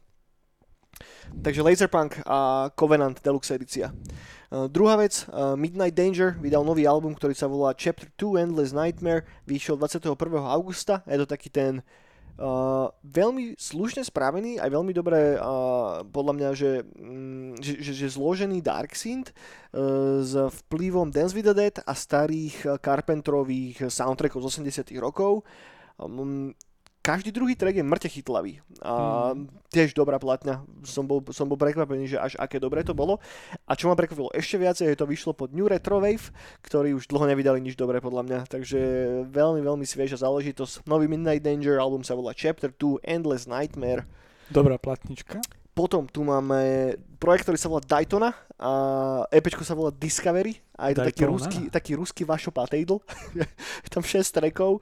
Takže Laserpunk a Covenant Deluxe edícia. Uh, druhá vec, uh, Midnight Danger vydal nový album, ktorý sa volá Chapter 2 Endless Nightmare, vyšiel 21. augusta, je to taký ten Uh, veľmi slušne spravený, aj veľmi dobre, uh, podľa mňa, že, mm, že, že, že zložený Dark Synth uh, s vplyvom Dance with the Dead a starých Carpentrových soundtrackov z 80 rokov. Um, každý druhý track je mŕte chytlavý. A mm. tiež dobrá platňa. Som bol, som bol prekvapený, že až aké dobré to bolo. A čo ma prekvapilo ešte viacej, je to vyšlo pod New Retro Wave, ktorí už dlho nevydali nič dobré podľa mňa. Takže veľmi, veľmi svieža záležitosť. Nový Midnight Danger album sa volá Chapter 2 Endless Nightmare. Dobrá platnička. Potom tu máme projekt, ktorý sa volá Daytona a EPčko sa volá Discovery a je to taký ruský, taký ruský Vašo Patejdl. tam 6 trackov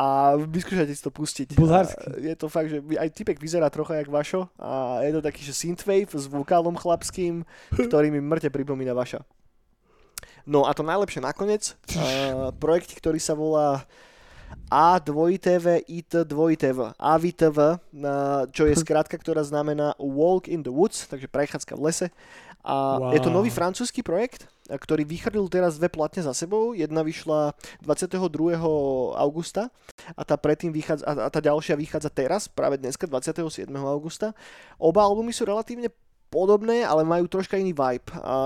a vyskúšajte si to pustiť. Bulharsky. Je to fakt, že aj typek vyzerá trocha jak Vašo a je to taký, že synthwave s vokálom chlapským, ktorý mi mŕte pripomína Vaša. No a to najlepšie nakoniec, uh, projekt, ktorý sa volá a dvojitv IT dvojitv AVTV, čo je skrátka, ktorá znamená Walk in the Woods, takže prechádzka v lese. A wow. je to nový francúzsky projekt, ktorý vychrlil teraz dve platne za sebou. Jedna vyšla 22. augusta a tá predtým vychádza, a tá ďalšia vychádza teraz, práve dneska 27. augusta. Oba albumy sú relatívne podobné, ale majú troška iný vibe. A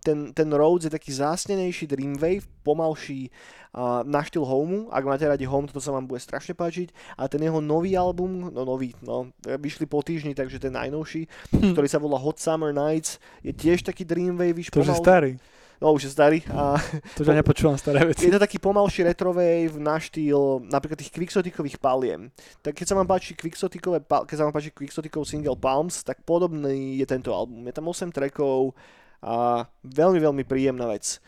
ten, ten Rhodes je taký zásnenejší Dreamwave, pomalší a na štýl Home. Ak máte radi Home, toto sa vám bude strašne páčiť. A ten jeho nový album, no nový, no, vyšli po týždni, takže ten najnovší, hm. ktorý sa volá Hot Summer Nights, je tiež taký Dreamwave. To je starý. No už je starý. A to ja nepočúvam staré veci. Je to taký pomalší retrovave na štýl napríklad tých Quixotikových paliem. Tak keď sa vám páči Quixotikové, keď sa vám páči single Palms, tak podobný je tento album. Je tam 8 trackov, a veľmi, veľmi príjemná vec.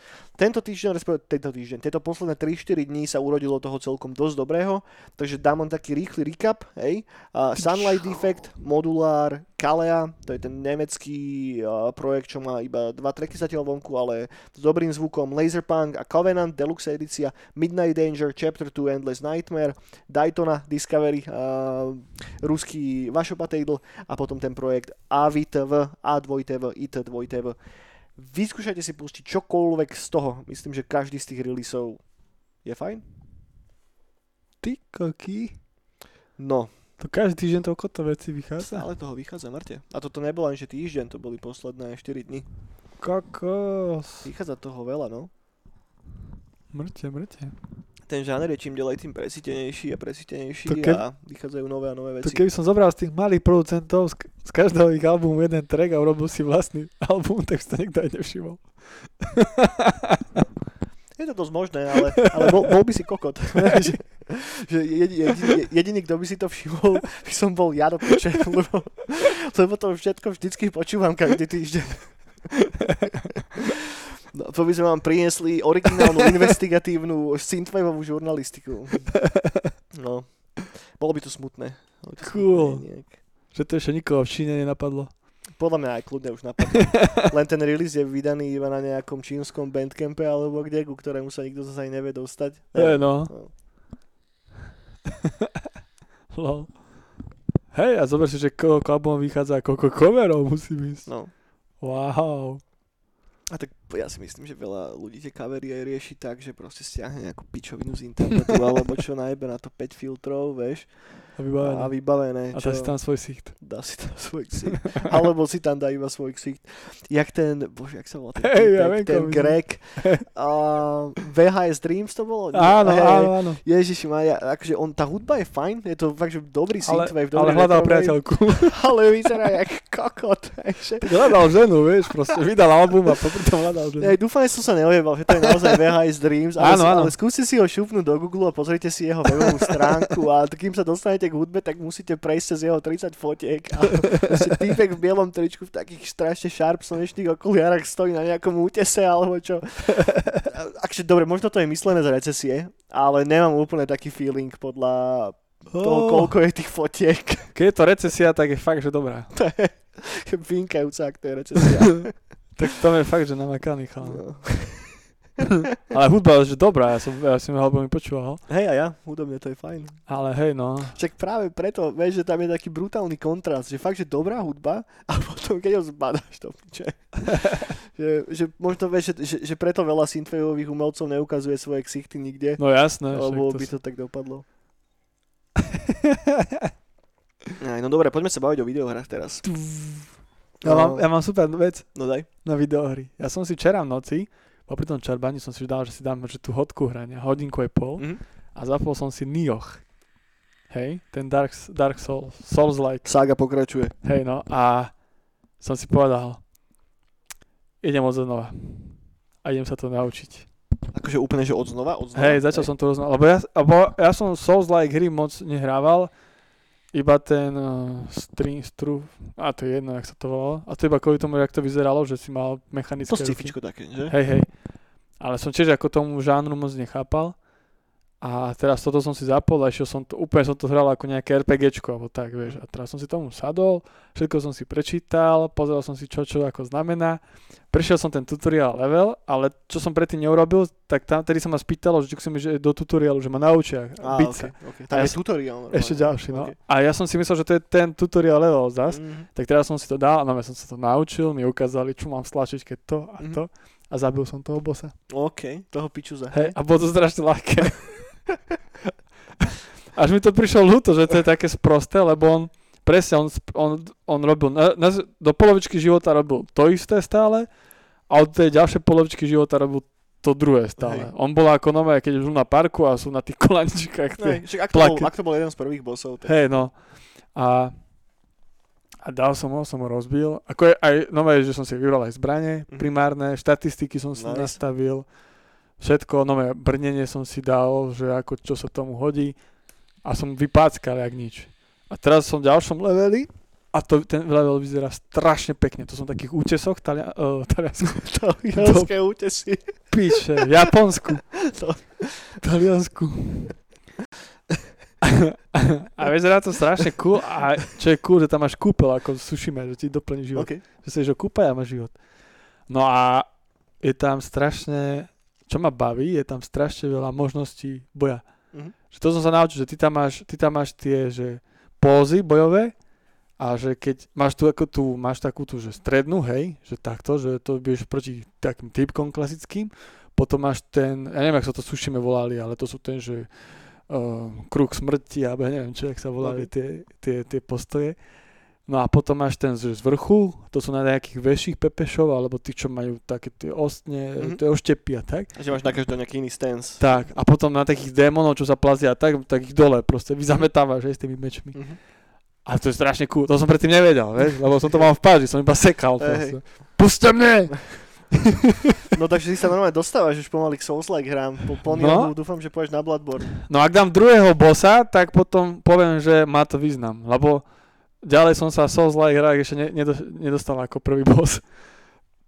Tento týždeň, respektíve tento týždeň, tieto posledné 3-4 dní sa urodilo toho celkom dosť dobrého, takže dám len taký rýchly recap, hej. Uh, Sunlight Defect, Modulár, Kalea, to je ten nemecký uh, projekt, čo má iba dva tracky zatiaľ vonku, ale s dobrým zvukom, Laserpunk a Covenant, Deluxe edícia, Midnight Danger, Chapter 2, Endless Nightmare, Daytona, Discovery, uh, ruský Vašopatejdl a potom ten projekt AVTV, A2TV, IT2TV vyskúšajte si pustiť čokoľvek z toho. Myslím, že každý z tých releaseov je fajn. Ty koky. No, To každý týždeň toľko to veci vychádza. ale toho vychádza, Marte. A toto nebolo ani že týždeň, to boli posledné 4 dni. Kokos. Vychádza toho veľa, no. Mŕte, mŕte. Ten žáner je čím ďalej tým presítenejší a presítenejší To keď- a vychádzajú nové a nové To veci. keby som zobral z tých malých producentov z, z každého ich albumu jeden track a urobil si vlastný album, tak si to nikto aj nevšimol. Je to dosť možné, ale, ale bol, bol by si kokot. že, že jediný, jediný, jediný, kto by si to všimol, by som bol ja do piče, lebo, lebo to všetko vždycky počúvam každý týždeň. No, to by sme vám priniesli originálnu investigatívnu synthwaveovú žurnalistiku. No, bolo by to smutné. By to Cool. smutné. Že to ešte nikoho v Číne nenapadlo. Podľa mňa aj kľudne už napadlo. Len ten release je vydaný iba na nejakom čínskom bandcampe alebo kde, ku ktorému sa nikto zase aj nevie dostať. Hej, no. No. Lol. Hej, a zober si, že koľko albumov vychádza a koľko coverov musí ísť. no. Wow. A tak ja si myslím, že veľa ľudí tie kavery aj rieši tak, že proste stiahne nejakú pičovinu z internetu alebo čo najbe na to 5 filtrov, vieš, A vybavené. a vybavené. A dá si tam svoj sicht. dá si tam svoj ksicht. Alebo si tam dá iba svoj ksicht. Jak ten, bože, jak sa volá ten, Hej, ja viem, ten. Greg. A VHS Dreams to bolo? Áno, Hej, áno, áno. Ježiši Maria, akože on, tá hudba je fajn, je to fakt, že dobrý Ale, synthwave, ale dobrý hľadal priateľku. ale vyzerá jak kokot, takže... Tak hľadal ženu, vieš, proste vydal album a popri tom hľadal ženu. Ja dúfam, že som sa neojebal, že to je naozaj VHS Dreams, ale, Áno, áno. ale skúste si ho šupnúť do Google a pozrite si jeho webovú stránku a kým sa dostanete k hudbe, tak musíte prejsť cez jeho 30 fotiek a proste týpek v bielom tričku v takých strašne sharp slnečných okuliarách stojí na nejakom útese alebo čo. Akže dobre, možno to je myslené z recesie, ale nemám úplne taký feeling podľa toho, Oh, koľko je tých fotiek. keď je to recesia, tak je fakt, že dobrá. To je ak to je recesia. Tak to je fakt, že namakaný chalán. No. Ale hudba je že dobrá, ja som, ja som albumy počúval. Hej a ja, hudobne to je fajn. Ale hej, no. Však práve preto, vieš, že tam je taký brutálny kontrast, že fakt, že dobrá hudba a potom keď ho zbadáš to piče. že, že možno vieš, že, že, že preto veľa synthwaveových umelcov neukazuje svoje ksichty nikde, No jasné. lebo však by to to tak dopadlo. Aj, no dobre, poďme sa baviť o videohrách teraz. Ja mám, ja mám super vec No daj. na videohry. Ja som si včera v noci, popri tom čerbaní som si dal, že si dám že tú hodku hrania, hodinku aj pol Mhm. a zapol som si Nioh. Hej, ten Dark, Dark Souls, Souls-like. Saga pokračuje. Hej, no a som si povedal, idem od znova. A idem sa to naučiť. Akože úplne, že od znova, od znova. Hej, začal som to roznať, lebo ja, lebo ja som Souls-like hry moc nehrával, iba ten uh, string, stru, a to je jedno, jak sa to volalo. A to iba kvôli tomu, jak to vyzeralo, že si mal mechanické To scifičko také, že? Hej, hej. Ale som tiež ako tomu žánru moc nechápal. A teraz toto som si zapol a išiel som to, úplne som to hral ako nejaké RPGčko, alebo tak, vieš. A teraz som si tomu sadol, všetko som si prečítal, pozrel som si čo čo ako znamená. Prešiel som ten tutoriál level, ale čo som predtým neurobil, tak tam, tedy sa ma spýtalo, že chcem ísť do tutoriálu, že ma naučia biť sa. okay, okay. A Tam ja je som- tutoriál. normálne. Ešte ďalší, no. Okay. A ja som si myslel, že to je ten tutoriál level zas. Mhm. Tak teraz som si to dal, no ja som sa to naučil, mi ukázali, čo mám stlačiť, keď to a Mhm. to. A zabil som toho bossa. OK, toho piču za. Hej, a bolo to strašne ľahké. Až mi to prišlo ľúto, že to je také sprosté, lebo on presne, on, on, on robil, na, na, do polovičky života robil to isté stále a od tej ďalšej polovičky života robil to druhé stále. Hej. On bol ako nové, keď už na parku a sú na tých kolaničkách. No, tie- však ak, to bol, ak to bol jeden z prvých bossov, tak... Hej, no. A, a dal som ho, som ho rozbil. Ako je aj nové, že som si vybral aj zbranie Mhm. primárne, štatistiky som si Nice. nastavil, všetko, nové brnenie som si dal, že ako čo sa tomu hodí a som vypáckal jak nič. A teraz som v ďalšom leveli a to, ten level vyzerá strašne pekne. To som takých útesoch talia, uh, taliansku, Talianské útesy. píše, v Japonsku, To- Taliansku. a vyzerá to strašne cool a čo je cool, že tam máš kúpel ako v Sushime, že ti doplní život. OK. Že sa ideš kúpať a máš život. No a je tam strašne, čo ma baví, je tam strašne veľa možností boja. Mhm. Že to som sa naučil, že ty tam máš, ty tam máš tie, že pózy bojové a že keď máš tu ako tu, máš takú tu, že strednú, hej, že takto, že to budeš proti takým typkom klasickým, potom máš ten, ja neviem, jak sa to sušime volali, ale to sú ten, že uh, kruh smrti, alebo ja neviem čo, jak sa volali tie, tie, tie postoje. No a potom máš ten z, vrchu, to sú na nejakých väčších pepešov, alebo tí, čo majú také tie ostne, Mhm. mm-hmm. tie oštepy a tak. Že máš na každého nejaký iný stance. Tak, a potom na takých démonov, čo sa plazia tak, tak ich dole proste vyzametávaš aj s tými mečmi. Mhm. A to je strašne cool, to som predtým nevedel, vieš, lebo som to mal v páži, som iba sekal. Hej, proste. Puste mne! No takže si sa normálne dostávaš už pomaly k Souls-like hrám. Po, po No. no. dúfam, že pôjdeš na Bloodborne. No ak dám druhého bossa, tak potom poviem, že má to význam, lebo ďalej som sa v Souls-like hrách ešte ne, nedo, nedostal ako prvý boss.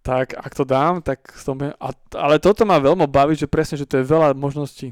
Tak ak to dám, tak som... A, ale toto ma veľmi baví, že presne, že to je veľa možností.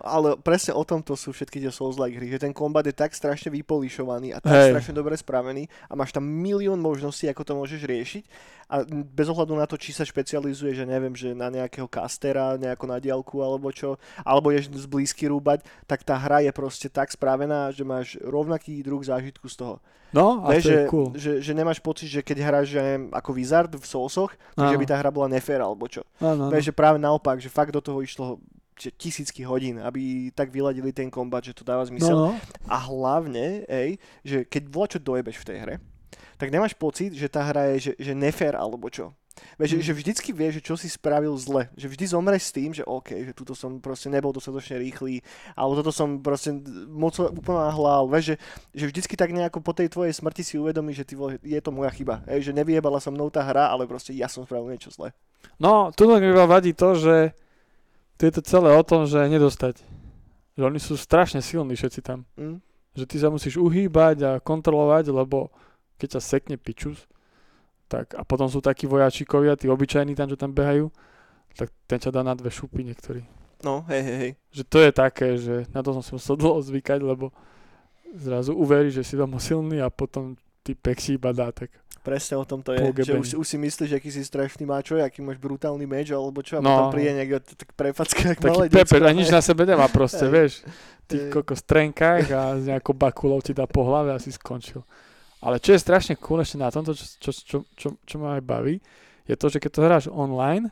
Ale presne o tomto sú všetky tie Souls-like hry, že ten kombat je tak strašne vypolišovaný a tak Hej. strašne dobre spravený a máš tam milión možností, ako to môžeš riešiť a bez ohľadu na to, či sa špecializuje, že neviem, že na nejakého castera, nejako na diálku alebo čo, alebo ješ z blízky rúbať, tak tá hra je proste tak spravená, že máš rovnaký druh zážitku z toho. No, a Vieš, to že, je cool. že, že, nemáš pocit, že keď hráš že neviem, ako Wizard v Soulsoch, Áno. by tá hra bola nefér alebo čo. Áno, že práve naopak, že fakt do toho išlo že tisícky hodín, aby tak vyladili ten kombat, že to dáva zmysel. No, no. A hlavne, ej, že keď voľa čo dojebeš v tej hre, tak nemáš pocit, že tá hra je že, že nefér alebo čo. Vieš, že, Mm. že vždycky vieš, že čo si spravil zle. Že vždy zomreš s tým, že OK, že tuto som proste nebol dostatočne rýchly, alebo toto som proste moc úplne nahlal. Vieš, že, že vždycky tak nejako po tej tvojej smrti si uvedomí, že ty je to moja chyba. Ej, že nevyjebala sa mnou tá hra, ale proste ja som spravil niečo zle. no tu mi iba vadí to, že to je to celé o tom, že nedostať. Že oni sú strašne silní všetci tam. Hm? Že ty sa musíš uhýbať a kontrolovať, lebo keď ťa sekne pičus, tak a potom sú takí vojačikovia, tí obyčajní tam, čo tam behajú, tak ten ťa dá na dve šupy niektorý. No, hej, hej, hej. Že to je také, že na to som si musel dlho zvykať, lebo zrazu uveríš, že si veľmi silný a potom ty pek si iba dá tak. Presne o tom to je. Po Že už, už si myslíš, aký si strašný mačo, aký máš brutálny meč, alebo čo, a No. potom príde niekto tak prefacka, jak malé pepe, a nič na sebe nemá proste, vieš. Ty koko strenkách a nejakou bakulou ti dá po hlave a si skončil. Ale čo je strašne cool ešte na tomto, čo, čo, čo, čo, čo ma aj baví, je to, že keď to hráš online,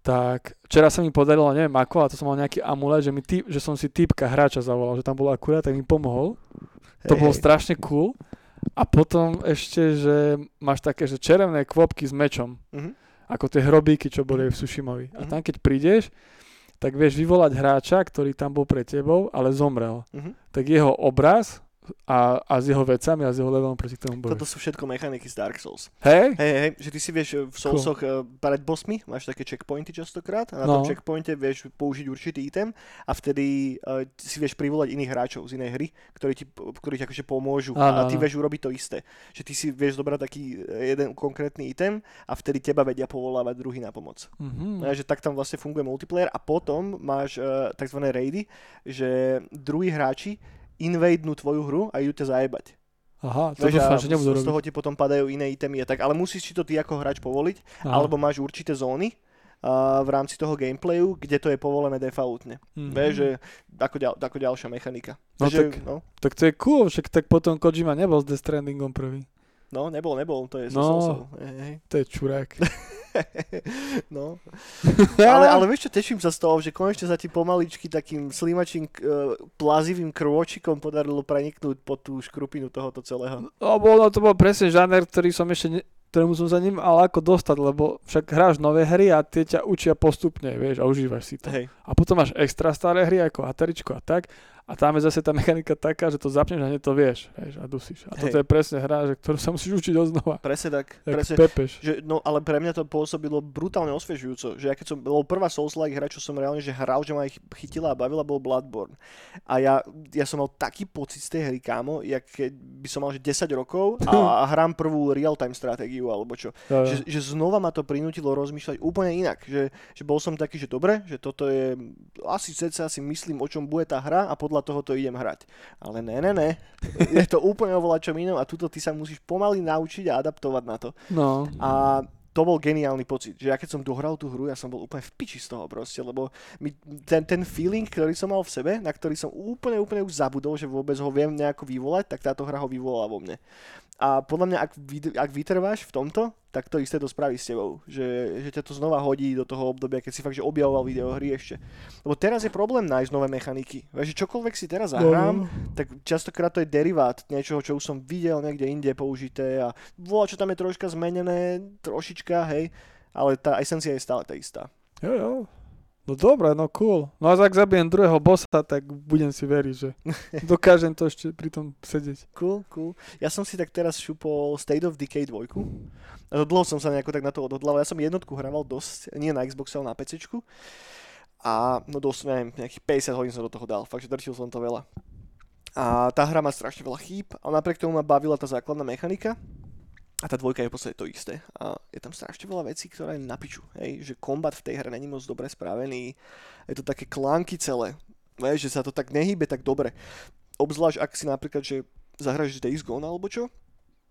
tak včera sa mi podarilo, neviem ako, ale to som mal nejaký amulet, že, mi typ, že som si typka hráča zavolal, že tam bol akurát, tak mi pomohol. To Hej, bolo hej. strašne cool. A potom ešte, že máš také, že červené kvopky s mečom, Mhm. ako tie hrobíky, čo boli v Sushimovi. A Mhm. tam keď prídeš, tak vieš vyvolať hráča, ktorý tam bol pre tebou, ale zomrel. Mhm. Tak jeho obraz a, a s jeho vecami a s jeho levelom proti tomu Toto bojuješ. sú všetko mechaniky z Dark Souls. Hej? Hej, hej, že ty si vieš eh, v Soulsoch cool. pred bossmi, máš také checkpointy častokrát a na No. tom checkpointe vieš použiť určitý item a vtedy uh, si vieš privolať iných hráčov z inej hry, ktorí ti, ktorí ti akože pomôžu Áno, a ty vieš urobiť to isté. Že ty si vieš zobrať taký eh, jeden konkrétny item a vtedy teba vedia povolávať druhý na pomoc. Mhm. No, že tak tam vlastne funguje multiplayer a potom máš uh, tzv. raidy, že druhí hráči invadenú tvoju hru a idú ťa zajebať. Aha, to a dúfam, že nebudú z, toho ti potom padajú iné itemy a tak, ale musíš si to ty ako hráč povoliť, Aha. alebo máš určité zóny v rámci toho gameplayu, kde to je povolené defaultne. Mhm. Vieš, že ako, ďal, ako ďalšia mechanika. No Takže, tak- no, Tak to je cool, však tak potom Kojima nebol s Death Strandingom prvý. no, nebol, nebol, to je No. no. hej, hej. To je čurák. no. ale, ale vieš čo, teším sa z toho, že konečne sa ti pomaličky takým slimačím, uh, plazivým krôčikom podarilo preniknúť pod tú škrupinu tohoto celého. No, bolo, to bol presne žáner, ktorý som ešte ne, ktorému som sa ním ale ako dostať, lebo však hráš nové hry a tie ťa učia postupne, vieš, a užívaš si to. Hej, A potom máš extra staré hry ako Ateričko a tak. A tam je zase tá mechanika taká, že to zapneš a hneď to vieš, vieš a dusíš. A toto Hej. je presne hra, že, ktorú sa musíš učiť odznova. presne tak. Jak Presne, pepeš. Že, no ale pre mňa to pôsobilo brutálne osviežujúco, že ja keď som, bol prvá Souls-like hra, čo som reálne že hral, že ma ich chytila a bavila, bol Bloodborne. A ja, ja som mal taký pocit z tej hry, kámo, jak keď by som mal že 10 rokov a, a hrám prvú real-time stratégiu alebo čo. Že, že znova ma to prinútilo rozmýšľať úplne inak. Že, že bol som taký, že dobre, že toto je, asi ceca si myslím, o čom bude tá hra a podľa toho to idem hrať. Ale ne, ne, ne. Je to úplne oveľa čom inom a tuto ty sa musíš pomaly naučiť a adaptovať na to. No, A to bol geniálny pocit, že ja keď som dohral tú hru, ja som bol úplne v piči z toho proste, lebo mi, ten, ten feeling, ktorý som mal v sebe, na ktorý som úplne, úplne už zabudol, že vôbec ho viem nejako vyvolať, tak táto hra ho vyvolala vo mne. A podľa mňa, ak, ak vytrváš v tomto, tak to isté to spraví s tebou. Že, že ťa to znova hodí do toho obdobia, keď si fakt že objavoval videohry ešte. Lebo teraz je problém nájsť nové mechaniky. Vieš, že čokoľvek si teraz zahrám, No, tak častokrát to je derivát niečoho, čo už som videl niekde inde použité a voľa, čo tam je troška zmenené, trošička, hej, ale tá esencia je stále tá istá. Jo, jo. No dobre, no cool. No a ak zabijem druhého bossa, tak budem si veriť, že dokážem to ešte pri tom sedieť. Cool, cool. Ja som si tak teraz šupol State of Decay 2. A dlho som sa nejako tak na to odhodlal. Ja som jednotku hrával dosť, nie na Xbox, ale na PC. A no dosť, neviem, nejakých 50 hodín som do toho dal. Fakt, že drtil som to veľa. A tá hra má strašne veľa chýb, ale napriek tomu ma bavila tá základná mechanika. A tá dvojka je v podstate to isté. A je tam strašne veľa vecí, ktoré je na piču. Hej, že kombat v tej hre není moc dobre spravený. Je to také klánky celé. Vieš, že sa to tak nehýbe tak dobre. Obzvlášť ak si napríklad, že zahraš Days Gone alebo čo,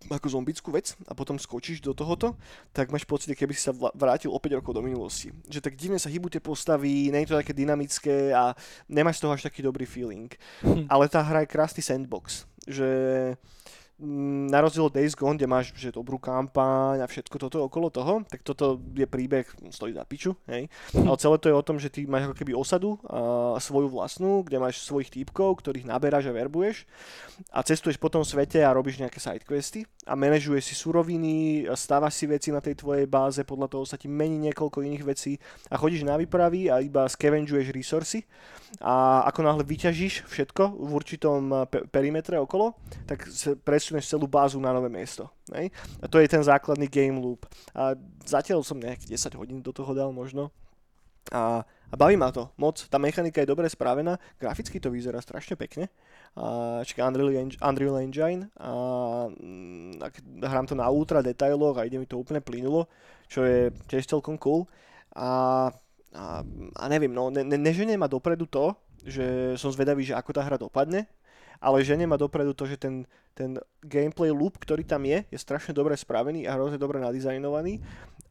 ako zombickú vec a potom skočíš do tohoto, tak máš pocit, keby si sa vrátil o 5 rokov do minulosti. Že tak divne sa hýbu tie postavy, nie je to také dynamické a nemáš z toho až taký dobrý feeling. Hm. Ale tá hra je krásny sandbox, že na rozdiel Days Gone, kde máš že dobrú kampaň a všetko toto okolo toho, tak toto je príbeh, stojí za piču, hej. Ale celé to je o tom, že ty máš ako keby osadu a svoju vlastnú, kde máš svojich týpkov, ktorých naberáš a verbuješ a cestuješ po tom svete a robíš nejaké sidequesty a manažuješ si suroviny, stávaš si veci na tej tvojej báze, podľa toho sa ti mení niekoľko iných vecí a chodíš na výpravy a iba scavengeuješ resursy a ako náhle vyťažíš všetko v určitom eh, pe- perimetre okolo, tak sa presuneš celú bázu na nové miesto. Hej? A to je ten základný game loop. A zatiaľ som nejakých 10 hodín do toho dal možno. A, a baví ma to moc. Tá mechanika je dobre spravená, graficky to vyzerá strašne pekne. A, čaká Unreal, Eng- Unreal Engine a mm, ak hrám to na ultra detailoch a ide mi to úplne plynulo, čo je tiež celkom cool. A, a, a neviem, no, ne, ne, neženie ma dopredu to, že som zvedavý, že ako tá hra dopadne, ale ženie ma dopredu to, že ten, ten gameplay loop, ktorý tam je, je strašne dobre spravený a hrozne dobre nadizajnovaný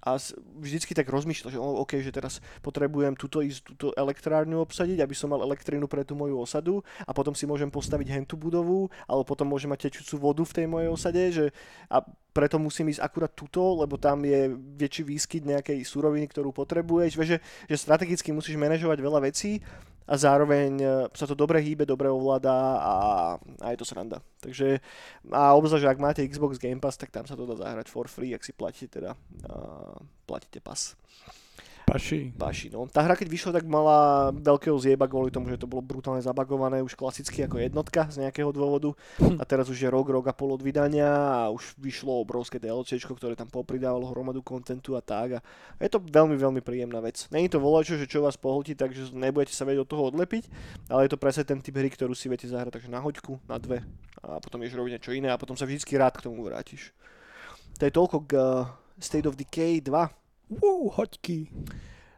a vždycky tak rozmýšľa, že OK, že teraz potrebujem túto ísť, túto elektrárňu obsadiť, aby som mal elektrínu pre tú moju osadu a potom si môžem postaviť hentú budovu, alebo potom môžem mať tečúcu vodu v tej mojej osade, že a preto musím ísť akurát tuto, lebo tam je väčší výskyt nejakej suroviny, ktorú potrebuješ. Vieš, že, že strategicky musíš manažovať veľa vecí a zároveň e, sa to dobre hýbe, dobre ovláda a, a je to sranda. Takže a obzvlášť, že ak máte Xbox Game Pass, tak tam sa to dá zahrať for free, ak si platíte teda uh, platíte pas. Paši. Páši, no. Tá hra keď vyšla, tak mala veľkého zjeba kvôli tomu, že to bolo brutálne zabagované, už klasicky ako jednotka z nejakého dôvodu. A teraz už je rok, rok a pol od vydania a už vyšlo obrovské DLCčko, ktoré tam popridávalo hromadu kontentu a tak. A je to veľmi, veľmi príjemná vec. Není to volačo, že čo vás pohltí, takže nebudete sa vedieť od toho odlepiť, ale je to presne ten typ hry, ktorú si viete zahrať takže na hoďku, na dve a potom ješ robiť niečo iné a potom sa vždycky rád k tomu vrátiš. To je toľko k uh, State of Decay 2. Wow, hoďky.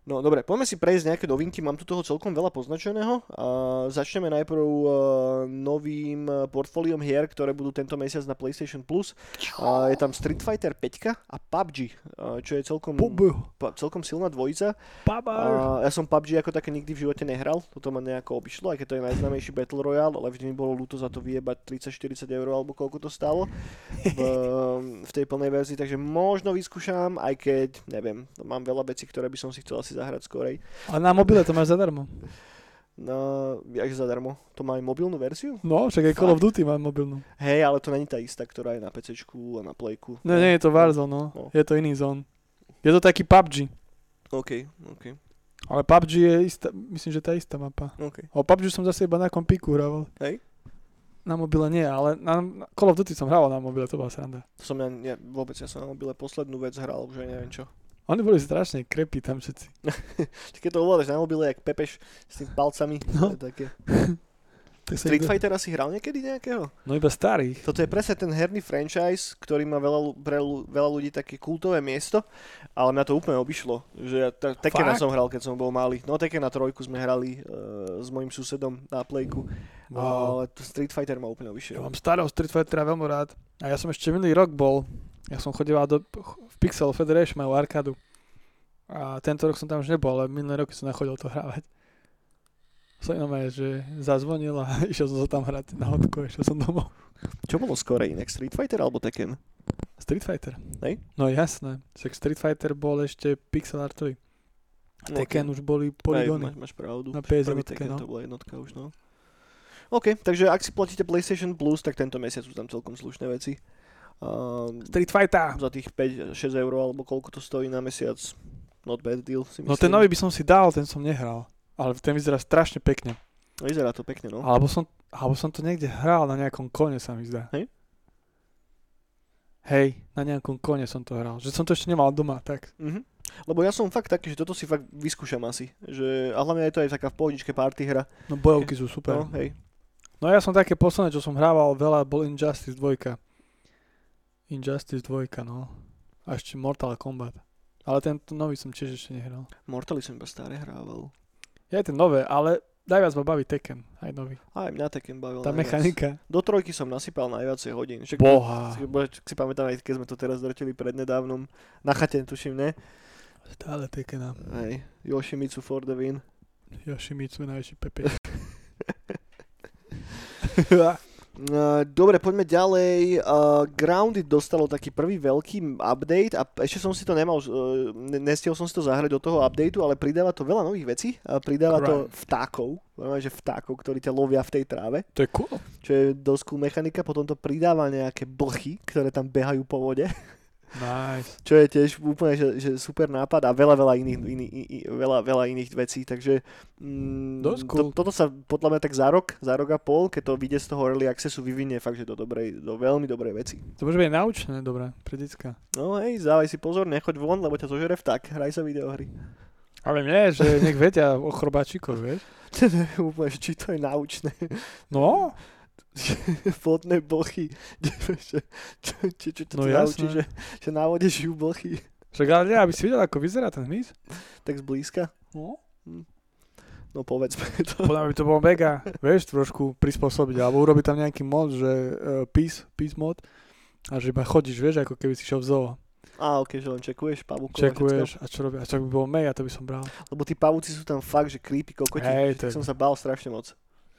No dobre, poďme si prejsť nejaké novinky, mám tu toho celkom veľa poznačeného. A začneme najprv uh, novým uh, portfóliom hier, ktoré budú tento mesiac na PlayStation Plus. A je tam Street Fighter 5 a PUBG, uh, čo je celkom, pa, celkom silná dvojica. A ja som PUBG ako také nikdy v živote nehral, toto ma nejako obišlo, aj keď to je najznámejší Battle Royale, ale vždy mi bolo ľúto za to vyjebať 30-40 eur alebo koľko to stálo v, v tej plnej verzii, takže možno vyskúšam, aj keď, neviem, mám veľa vecí, ktoré by som si chcel asi zahrať skorej. A na mobile to máš zadarmo. No, jak zadarmo. To má aj mobilnú verziu? No, však aj Call of Duty má mobilnú. Hej, ale to není tá istá, ktorá je na PC a na Playku. Ne, nie je to Warzone, no. No. Je to iný zón. Je to taký PUBG. OK, OK, Ale PUBG je istá, myslím, že tá istá mapa. OK. O PUBG som zase iba na kompiku hrával. Hej. Na mobile nie, ale na, na Call of Duty som hrával na mobile, to bola sranda. To som ja, ja vôbec, ja som na mobile poslednú vec hral, už aj neviem čo. Oni boli strašne krepí tam všetci. Keď to ovládaš na mobile, jak pepeš s tými palcami, No. to je také. Tak Street iba- Fightera si hral niekedy nejakého? No iba starých. Toto je presne ten herný franchise, ktorý má veľa, pre veľa ľudí také kultové miesto, ale mňa to úplne obišlo. Že ja te- Tekena som hral, keď som bol malý. No Tekena trojku sme hrali uh, s mojim susedom na playku, Wow. ale Street Fighter ma úplne Ja obišiel. mám starého Street Fightera veľmi rád. A ja som ešte minulý rok bol, ja som chodil do, v Pixel Federation, majú arkádu. A tento rok som tam už nebol, ale minulý rok som nachodil to hrávať. Som inom že zazvonil a išiel som sa tam hrať na hodku, išiel som domov. Čo bolo skôr inak, Street Fighter alebo Tekken? Street Fighter. Hej? No jasné. Však Street Fighter bol ešte pixel artový. A Tekken už boli polygóny. máš, máš pravdu. Na PS Prvý Tekken no. to bola jednotka už, no. OK, takže ak si platíte PlayStation Plus, tak tento mesiac sú tam celkom slušné veci. Um, Street Fighter. za tých 5-6 eur alebo koľko to stojí na mesiac, not bad deal si myslím. No ten nový by som si dal, ten som nehral. Ale ten vyzerá strašne pekne. No, Vyzerá to pekne, no. Alebo som, alebo som to niekde hral na nejakom kone sa mi zdá. Hej? Hej, na nejakom kone som to hral. Že som to ešte nemal doma, tak. Mhm. Lebo ja som fakt taký, že toto si fakt vyskúšam asi. Že, a hlavne je to aj taká v pohodičke party hra. No bojovky sú super. No, hej. No ja som také posledné, čo som hrával veľa, bol Injustice 2. Injustice 2, no. A ešte Mortal Kombat. Ale ten nový som tiež ešte nehral. Mortally som iba staré hrával. Je ten nové, ale najviac ma baví Tekken, aj nový. Aj mňa Tekken bavil Tá najviac. mechanika. Do trojky som nasypal najviacej hodín. Však Boha. Si, si pamätám aj keď sme to teraz drtili prednedávnom. Na chate, tuším, ne? Stále Tekkena. Hej. Yoshimitsu for the win. Yoshimitsu najväčší pepe. No, Dobre, poďme ďalej. Uh, Grounded dostalo taký prvý veľký update a ešte som si to nemal, uh, ne- nestihol som si to zahrať do toho updateu, ale pridáva to veľa nových vecí. A pridáva to Crime. vtákov, že vtákov, ktorí ťa lovia v tej tráve, To je cool. čo je dosť mechanika. Potom to pridáva nejaké blchy, ktoré tam behajú po vode, Nice. čo je tiež úplne že, že super nápad a veľa, veľa iných, iný, i, veľa, veľa iných vecí. Takže mm, Dosť to, cool. toto sa podľa mňa tak za rok, za rok a pol, keď to vyjde z toho early accessu, vyvinie fakt, že do, dobrej, do veľmi dobrej veci. To môže byť naučné, dobré, pre decka. No hej, dávaj si pozor, nechoď von, lebo ťa zožere vták, hraj sa videohry. Ale nie, že nech vedia o chrobáčikoch, vieš. Úplne, či to je naučné. No, Vodné blchy. čo, čo, čo, čo to No naučí, jasné. že, že na vode žijú blchy. však ale nie, aby si videl, ako vyzerá ten hmyz. Tak zblízka. No. No povedzme to. Podľa by to bolo mega, vieš, trošku prispôsobiť, alebo urobiť tam nejaký mod, že uh, peace, peace mod, a že iba chodíš, vieš, ako keby si šiel v zoo. Á, ok, že len čekuješ pavúkov. a Čekuješ a čo robia. A čo by bolo mega, to by som bral. Lebo tí pavúci sú tam fakt, že creepy kokoti. Hej, to je- som sa bál strašne moc.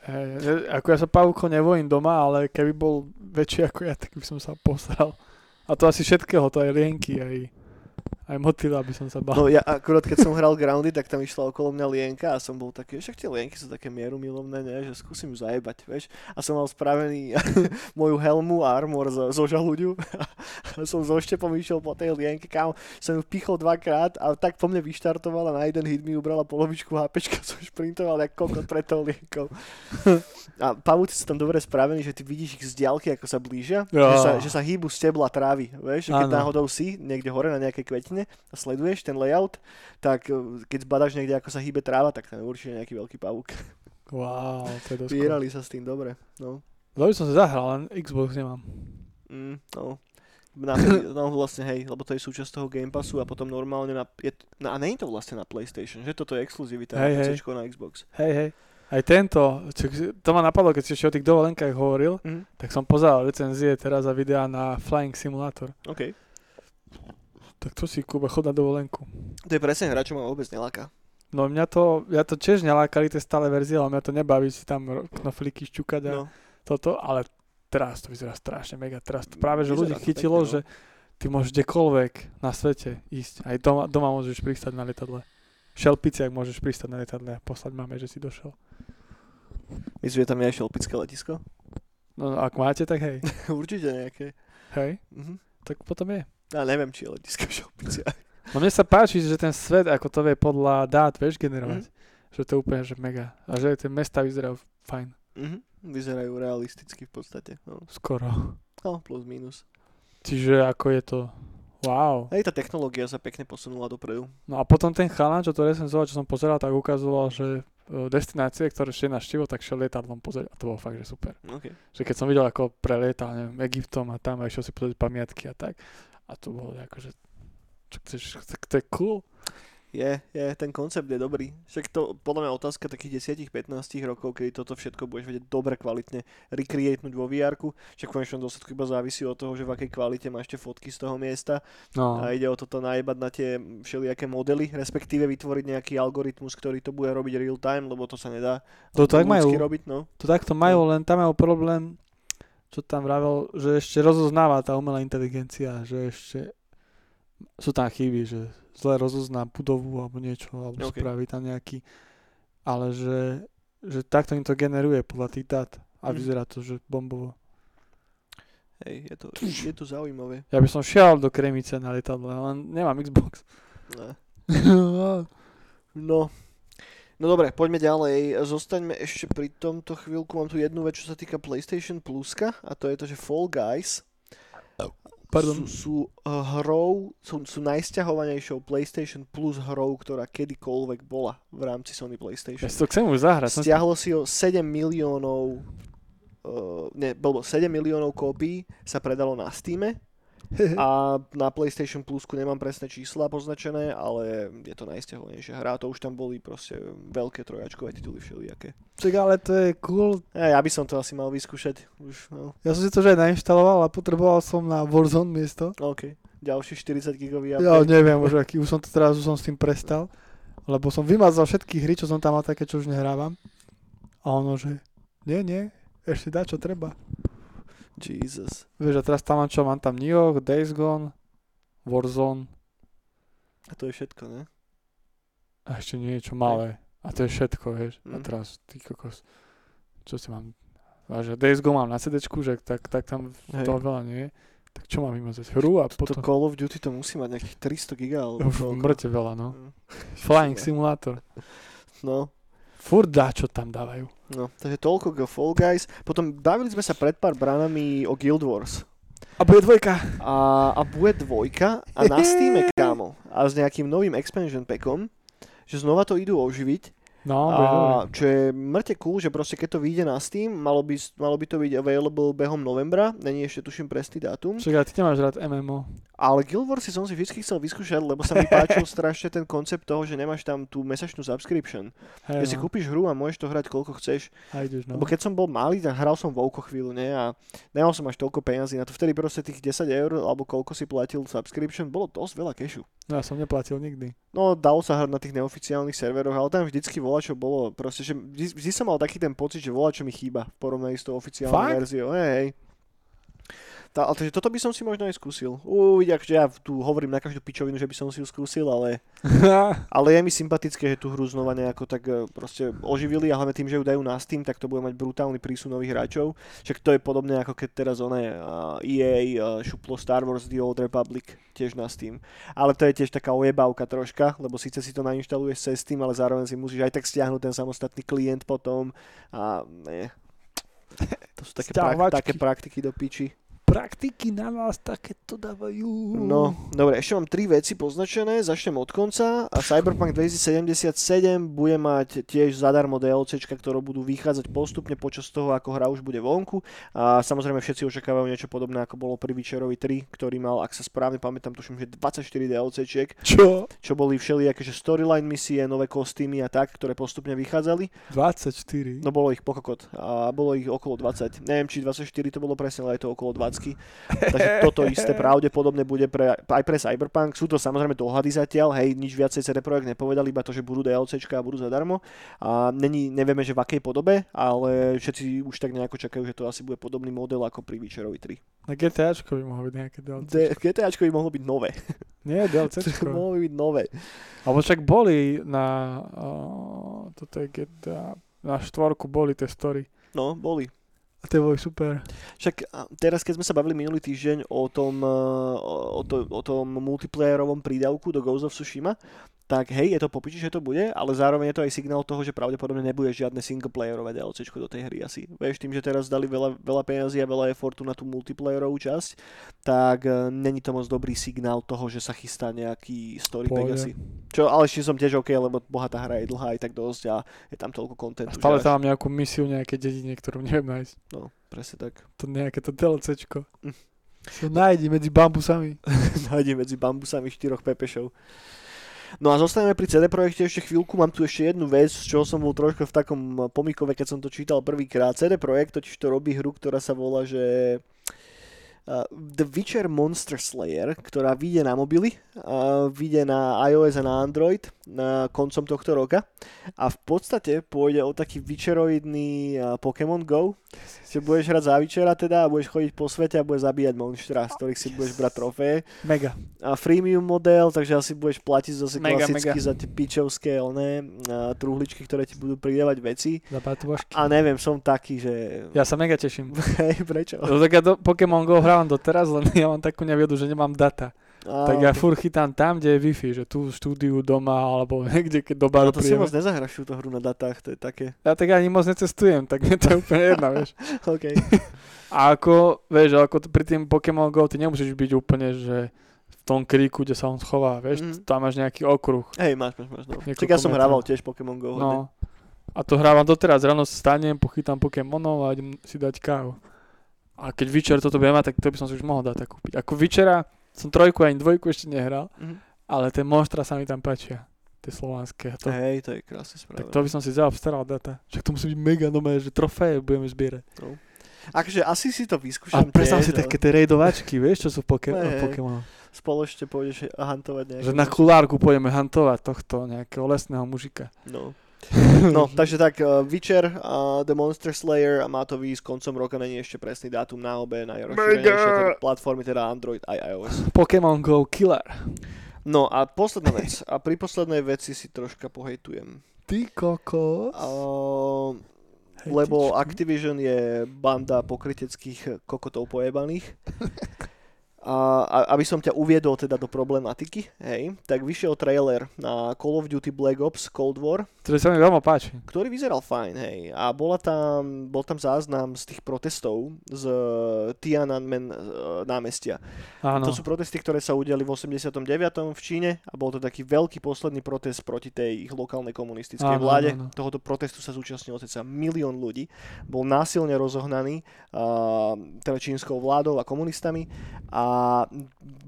Hej, ako ja sa pavúko nevojím doma, ale keby bol väčší ako ja, tak by som sa posral. A to asi všetkého, to aj lienky, aj, aj motýla by som sa bál. No ja akurát keď som hral Groundy, tak tam išla okolo mňa lienka a som bol taký, však tie lienky sú také mierumilovné, ne, že skúsim ju zajebať, vieš. A som mal spravený moju helmu a armor zo, zo žaluďu a som so štepom išiel po tej lienke, kam som ju pichol dvakrát a tak po mne vyštartovala na jeden hit mi ubrala polovičku HPčka, som šprintoval jak kokot pred tou lienkou. A pavúci sú tam dobre spravení, že ty vidíš ich z diaľky, ako sa blížia, Jo. že, sa, že sa hýbu stebla trávy, vieš, keď náhodou si niekde hore na nejakej kvetine a sleduješ ten layout, tak eh, keď zbadaš niekde, ako sa hýbe tráva, tak tam je určite nejaký veľký pavúk. Wow, to je dosť. Vyrali sa s tým dobre, no. By som sa zahral, len Xbox nemám. Mm, no. Na, no vlastne hej, lebo to je súčasť toho Game Passu a potom normálne na, je, na a nie je to vlastne na PlayStation, že toto je exkluzivita Hej, na na Xbox. Hej, hej. Aj tento, čo, to ma napadlo, keď si o tých dovolenkách hovoril, Mhm. tak som pozeral recenzie teraz a videá na Flying Simulator. OK. Tak to si, Kuba, chod na dovolenku. To je presne hra, čo ma vôbec neláka. No mňa to, ja to tiež nelákali tie stále verzie, ale mňa to nebaví si tam knoflíky šťukať a No. toto, ale teraz to vyzerá strašne mega. Teraz to práve, že Vyzerá ľudí chytilo, pekne, no. že ty môžeš kdekoľvek na svete ísť. Aj doma, doma môžeš pristať na lietadle. Šelpici, ak môžeš pristať na lietadle a poslať máme, že si došiel. Myslíš, že tam je aj šelpické letisko? No ak máte, tak hej. Určite nejaké. Hej, Mhm. tak potom je. Ja neviem, či je letisko v šelpici. No mne sa páči, že ten svet, ako to vie podľa dát, vieš, generovať. Že to je úplne, že mega. A že tie mesta vyzerajú fajn. Mhm. Vyzerajú realisticky v podstate. No. Skoro. no, plus minus. Čiže ako je to... Wow. Hej, tá technológia sa pekne posunula dopredu. No a potom ten chalan, čo to recenzoval, čo som pozeral, tak ukazoval, že e, destinácie, ktoré šiel na štivo, tak šiel lietadlom pozrieť a to bolo fakt, že super. Okay. Že keď som videl, ako prelietal, neviem, Egyptom a tam a išiel si pozrieť pamiatky a tak. A to bolo akože, čo chceš, tak to je cool. Je, je, ten koncept je dobrý. Však to podľa mňa otázka takých 10-15 rokov, kedy toto všetko budeš vedieť dobre kvalitne recreatenúť vo vr Však v konečnom dôsledku iba závisí od toho, že v akej kvalite máš tie fotky z toho miesta. No, A ide o toto najebať na tie všelijaké modely, respektíve vytvoriť nejaký algoritmus, ktorý to bude robiť real time, lebo to sa nedá to tak majú, robiť, no. to takto majú, len tam majú problém, čo tam vravel, že ešte rozoznáva tá umelá inteligencia, že ešte sú tam chyby, že zle rozozná budovu alebo niečo, alebo OK. spraví tam nejaký, ale že, že takto im to generuje podľa tých dát a Mhm. vyzerá to, že bombovo. Hej, je to, je to zaujímavé. Ja by som šiel do Kremice na lietadle, len nemám Xbox. No. No. No dobre, poďme ďalej. Zostaňme ešte pri tomto chvíľku. Mám tu jednu vec, čo sa týka PlayStation Pluska a to je to, že Fall Guys Pardon. sú, sú uh, hrou, sú, sú najsťahovanejšou PlayStation Plus hrou, ktorá kedykoľvek bola v rámci Sony Ja PlayStation. si to chcem už zahrať. Stiahlo si ho 7 miliónov uh, ne, bolo 7 miliónov kópií sa predalo na Steam a na PlayStation Plusku nemám presné čísla poznačené, ale je to najstiahovnejšia hra. To už tam boli proste veľké trojačkové tituly všelijaké. Čak, ale to je cool. E, ja by som to asi mal vyskúšať. Už, no. Ja som si to že aj nainštaloval a potreboval som na Warzone miesto. OK. Ďalší 40 gigový Ja update. neviem už aký, už som to teraz už som s tým prestal. Lebo som vymazal všetky hry, čo som tam mal také, čo už nehrávam. A ono, že nie, nie, ešte dá, čo treba. Jesus. Vieš, a teraz tam mám čo, mám tam New York, Days Gone, Warzone A to je všetko, ne? a ešte niečo malé. A to je všetko, vieš. A Mm. teraz, ty kokos, čo si mám, a že Days Gone mám na CD, že tak, tak tam Hej. toho veľa nie je. Tak čo mám vymazať? Hru a To potom... Call of Duty to musí mať nejakých 300 giga, alebo Už mŕte veľa, no. Mm. Flying Simulator. No, Furt dá, čo tam dávajú. No, takže toľko k Fall Guys. Potom bavili sme sa pred pár branami o Guild Wars. A bude dvojka. A, a bude dvojka a na Steam kámo. A s nejakým novým expansion packom, že znova to idú oživiť. No. A čo je mŕte cool, že proste keď to vyjde na Steam, malo by, malo by to byť available behom novembra, není ešte tuším presný dátum. Však ale ty nemáš rád MMO. Ale Guild Wars si som si vždy chcel vyskúšať, lebo sa mi páčil strašne ten koncept toho, že nemáš tam tú mesačnú subscription. Hej, Že si no. kúpiš hru a môžeš to hrať koľko chceš. Ideš, no. Lebo keď som bol malý, tak hral som Vouko chvíľu, nie? A nemal som až toľko peňazí na to. Vtedy proste tých 10 eur, alebo koľko si platil subscription, bolo dosť veľa kešu. No ja som neplatil nikdy. No, dalo sa hrať na tých neoficiálnych serveroch, ale tam vždycky vola, čo bolo. Proste, že vždy, vždy som mal taký ten pocit, že vola, čo mi chýba v porovnaní s tou oficiálnou Fakt? verziou. Hej, hej. Tá, ale takže toto by som si možno aj skúsil. Uvidí, akože ja tu hovorím na každú pičovinu, že by som si ju skúsil, ale, ale je mi sympatické, že tú hru znova nejako tak e, proste oživili a hlavne tým, že ju dajú na Steam, tak to bude mať brutálny prísun nových hráčov. Však to je podobné ako keď teraz oné uh, EA uh, šuplo Star Wars The Old Republic tiež na Steam. Ale to je tiež taká ojebávka troška, lebo síce si to nainštaluješ cez Steam, ale zároveň si musíš aj tak stiahnuť ten samostatný klient potom a ne. To sú také, prak- také praktiky do piči. Praktiky na vás takéto dávajú. No, dobre, ešte mám tri veci poznačené, začnem od konca a Cyberpunk 2077 bude mať tiež zadarmo DLCčka, ktoré budú vychádzať postupne počas toho, ako hra už bude vonku a samozrejme všetci očakávajú niečo podobné, ako bolo pri Witcherovi 3, ktorý mal, ak sa správne pamätám, tuším, že 24 DLCčiek, Čo? čo boli všelijaké, že storyline misie, nové kostýmy a tak, ktoré postupne vychádzali. 24. No bolo ich pokokot a bolo ich okolo 20. Neviem, či 24 to bolo presne, ale je to okolo 20. Takže toto isté pravdepodobne bude pre, aj pre Cyberpunk. Sú to samozrejme dohady zatiaľ, hej, nič viacej CD Projekt nepovedal, iba to, že budú DLCčka a budú zadarmo. A není, nevieme, že v akej podobe, ale všetci už tak nejako čakajú, že to asi bude podobný model ako pri Witcherovi 3. Na GTAčko by mohlo byť nejaké DLC. D- GTAčko by mohlo byť nové. Nie, DLCčko. mohlo by byť nové. Alebo však boli na... Uh, toto je GTA... Na štvorku boli tie story. No, boli. A tie boli super. Však teraz, keď sme sa bavili minulý týždeň o tom, eh, o, to, o tom multiplayerovom prídavku do Ghost of Tsushima, tak hej, je to popiči, že to bude, ale zároveň je to aj signál toho, že pravdepodobne nebude žiadne singleplayerové DLCčko do tej hry asi. Vieš, tým, že teraz dali veľa, veľa peniazí a veľa effortu na tú multiplayerovú časť, tak uh, není to moc dobrý signál toho, že sa chystá nejaký story Pohode. asi. Čo, ale ešte som tiež OK, lebo bohatá hra je dlhá aj tak dosť a je tam toľko A kontentu. stále že až- tam mám nejakú misiu, nejaké dedine, ktorú neviem nájsť. No, presne tak. To nejaké to DLCčko. Mm. To nájdi medzi bambusami. nájde medzi bambusami štyroch pepešov. No a zostaneme pri CD Projekte ešte chvíľku, mám tu ešte jednu vec, z čoho som bol trošku v takom pomikove, keď som to čítal prvýkrát. CD Projekt totiž to robí hru, ktorá sa volá, že The Witcher Monster Slayer, ktorá vyjde na mobily, uh, vyjde na iOS a na Android na koncom tohto roka a v podstate pôjde o taký Witcheroidný uh, Pokémon Go, že budeš hrať za Witchera teda a budeš chodiť po svete a budeš zabíjať monštra, z ktorých si Yes. budeš brať trofeje. Mega. A freemium model, takže asi budeš platiť zase Mega, klasicky mega. za tie pičovské oné, truhličky, ktoré ti budú pridávať veci. Za patvošky. A neviem, som taký, že... Ja sa mega teším. Hej, prečo? No, tak ja do Pokémon Go hrávam doteraz, len ja mám takú neviedu, že nemám data. A, tak ja fur chytám tam, kde je Wi-Fi, že tu v štúdiu, doma, alebo niekde, keď do baru No to si prídeme. moc nezahraš túto hru na datách, to je také... Ja tak ani moc necestujem, tak mi to je úplne jedna, vieš. OK. A ako, vieš, ako pri tým Pokémon Go ty nemusíš byť úplne, že v tom kríku, kde sa on schová, vieš, Mhm. tam máš nejaký okruh. Hej, máš, máš, máš. No. Čak ja som hrával tiež Pokémon Go hodne. No. A to hrávam doteraz, ráno stanem, pochytám Pokémonov a idem si dať kávu. A keď Witcher toto bude mať, tak to by som si už mohol dať tak kúpiť. Ako Witchera som trojku ani dvojku ešte nehral, Mhm. ale tie monstra sa mi tam páčia. Tie slovanské. To, Hej, to je krásne tak správa. to by som si zaobstaral data. Však to musí byť mega nové, že trofeje budeme zbierať. Akože asi si to A vyskúšam predstav si také tie rejdovačky, vieš, čo sú poke- hej. Pokémon. Spoločne pôjdeš hantovať nejaké... Že na kulárku pôjdeme hantovať tohto nejakého lesného mužika. No. No, takže tak, uh, Witcher, uh, The Monster Slayer a má to výjsť koncom roka, není ešte presný dátum na obe najrozšírenejšie teda platformy, teda Android aj iOS. Pokémon Go Killer. No a posledná vec, a pri poslednej veci si troška pohejtujem. Ty kokos. Uh, lebo. Activision je banda pokryteckých kokotov pojebaných. A, aby som ťa uviedol teda do problematiky, hej, tak vyšiel trailer na Call of Duty Black Ops Cold War, Ktorý sa mi veľmi páči. ktorý vyzeral fajn, hej. A bola tam, bol tam záznam z tých protestov z eh, Tiananmen eh, námestia. Áno. To sú protesty, ktoré sa udiali v 89. v Číne a bol to taký veľký posledný protest proti tej ich lokálnej komunistickej Áno, vláde. áno, áno. Tohoto protestu sa zúčastnilo ceca milión ľudí. Bol násilne rozohnaný uh, teda čínskou vládou a komunistami a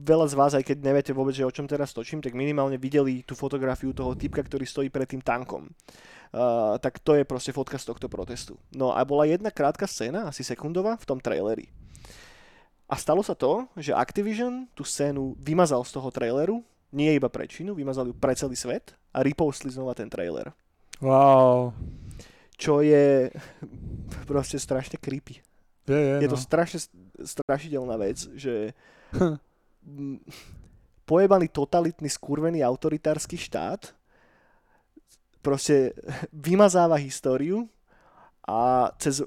veľa z vás, aj keď neviete vôbec, že o čom teraz točím, tak minimálne videli tú fotografiu toho typka, ktorý stojí pred tým tankom. Uh, tak to je proste fotka z tohto protestu. No a bola jedna krátka scéna, asi sekundová, v tom traileri. A stalo sa to, že Activision tú scénu vymazal z toho traileru, nie iba pre Čínu, vymazal ju pre celý svet a repostli znova ten trailer. Wow. Čo je proste strašne creepy. Je, je, Je no. to strašne strašidelná vec, že Hm. pojebaný totalitný, skurvený autoritársky štát proste vymazáva históriu a cez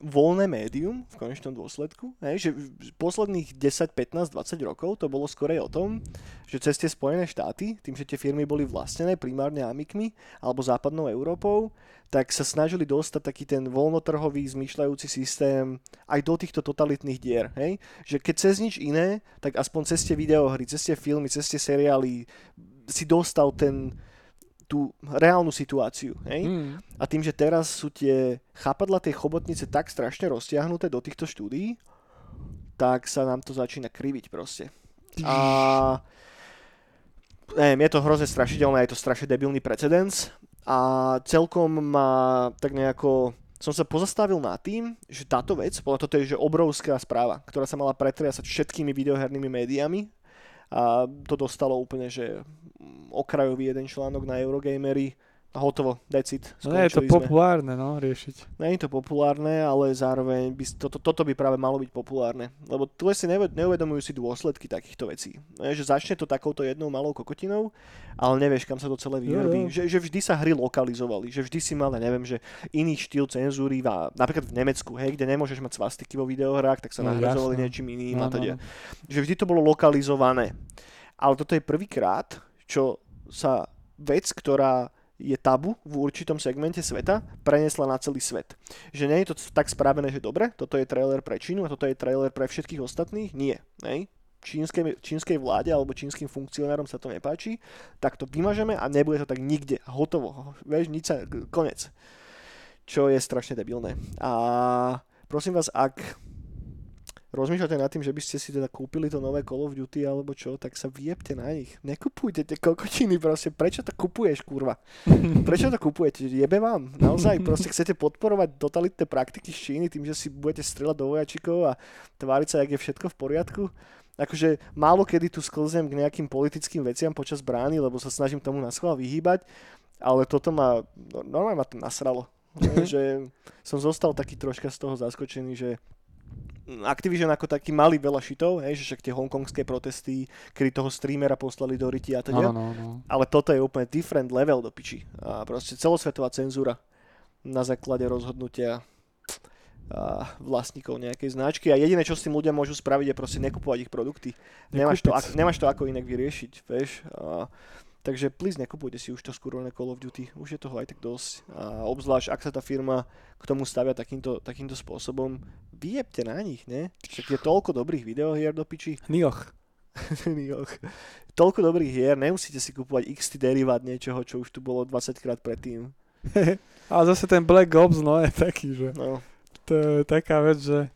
voľné médium v konečnom dôsledku, hej, že posledných 10, 15, 20 rokov to bolo skorej o tom, že cez tie Spojené štáty, tým, že tie firmy boli vlastnené primárne Amikmi alebo západnou Európou, tak sa snažili dostať taký ten voľnotrhový zmýšľajúci systém aj do týchto totalitných dier. Hej? Že keď cez nič iné, tak aspoň cez tie videohry, cez tie filmy, cez tie seriály si dostal ten, tú reálnu situáciu. Hej? Mm. A tým, že teraz sú tie chápadla tej chobotnice tak strašne roztiahnuté do týchto štúdií, tak sa nám to začína kriviť proste. A neviem, je to hrozne strašidelné, je to strašne debilný precedens a celkom ma tak nejako som sa pozastavil nad tým, že táto vec, podľa toto je že obrovská správa, ktorá sa mala pretriasať všetkými videohernými médiami. A to dostalo úplne, že okrajový jeden článok na Eurogamery a hotovo, it. No je to sme. populárne, no, riešiť. Nie je to populárne, ale zároveň by, toto, toto by práve malo byť populárne. Lebo tu si neuve- neuvedomujú si dôsledky takýchto vecí. Nie, že začne to takouto jednou malou kokotinou, ale nevieš, kam sa to celé jo. Že, že vždy sa hry lokalizovali, že vždy si mal, ja neviem, že iný štýl cenzúry, napríklad v Nemecku, hej, kde nemôžeš mať svastiky vo videohrách, tak sa No, nahrazovali jasné. niečím iným No, a no, teda. no. Že vždy to bolo lokalizované. Ale toto je prvýkrát, čo sa vec, ktorá je tabu v určitom segmente sveta, prenesla na celý svet. Že nie je to tak spravené, že dobre, toto je trailer pre Čínu a toto je trailer pre všetkých ostatných. Nie. Nej? Čínskej, čínskej vláde alebo čínskym funkcionárom sa to nepáči, tak to vymažeme a nebude to tak nikde. Hotovo. Vieš, nič sa, konec. Čo je strašne debilné. A prosím vás, ak rozmýšľate nad tým, že by ste si teda kúpili to nové Call of Duty alebo čo, tak sa vyjebte na nich. Nekupujte tie kokotiny proste. Prečo to kupuješ, kurva? Prečo to kupujete? Jebe vám. Naozaj proste chcete podporovať totalitné praktiky z Číny tým, že si budete strieľať do vojačikov a tváriť sa, jak je všetko v poriadku? Akože málo kedy tu sklzem k nejakým politickým veciam počas brány, lebo sa snažím tomu na schvál vyhýbať, ale toto ma, no, normálne ma to nasralo. že som zostal taký troška z toho zaskočený, že Activision ako taký mali veľa šitov, hej, že však tie hongkongské protesty, kedy toho streamera poslali do ryti a teda. No, no, no. Ale toto je úplne different level do piči. A proste celosvetová cenzúra na základe rozhodnutia a vlastníkov nejakej značky a jediné, čo s tým ľudia môžu spraviť, je proste nekupovať ich produkty. Nemáš to, nemáš to ako inak vyriešiť, vieš. A Takže please nekupujte si už to skurvené Call of Duty, už je toho aj tak dosť. A obzvlášť, ak sa tá firma k tomu stavia takýmto, takýmto spôsobom, vyjebte na nich, ne? Však je toľko dobrých videohier do piči. Nioch. Nioch. Toľko dobrých hier, nemusíte si kupovať XT derivát niečoho, čo už tu bolo 20 krát predtým. A zase ten Black Ops, no je taký, že No, to je taká vec, že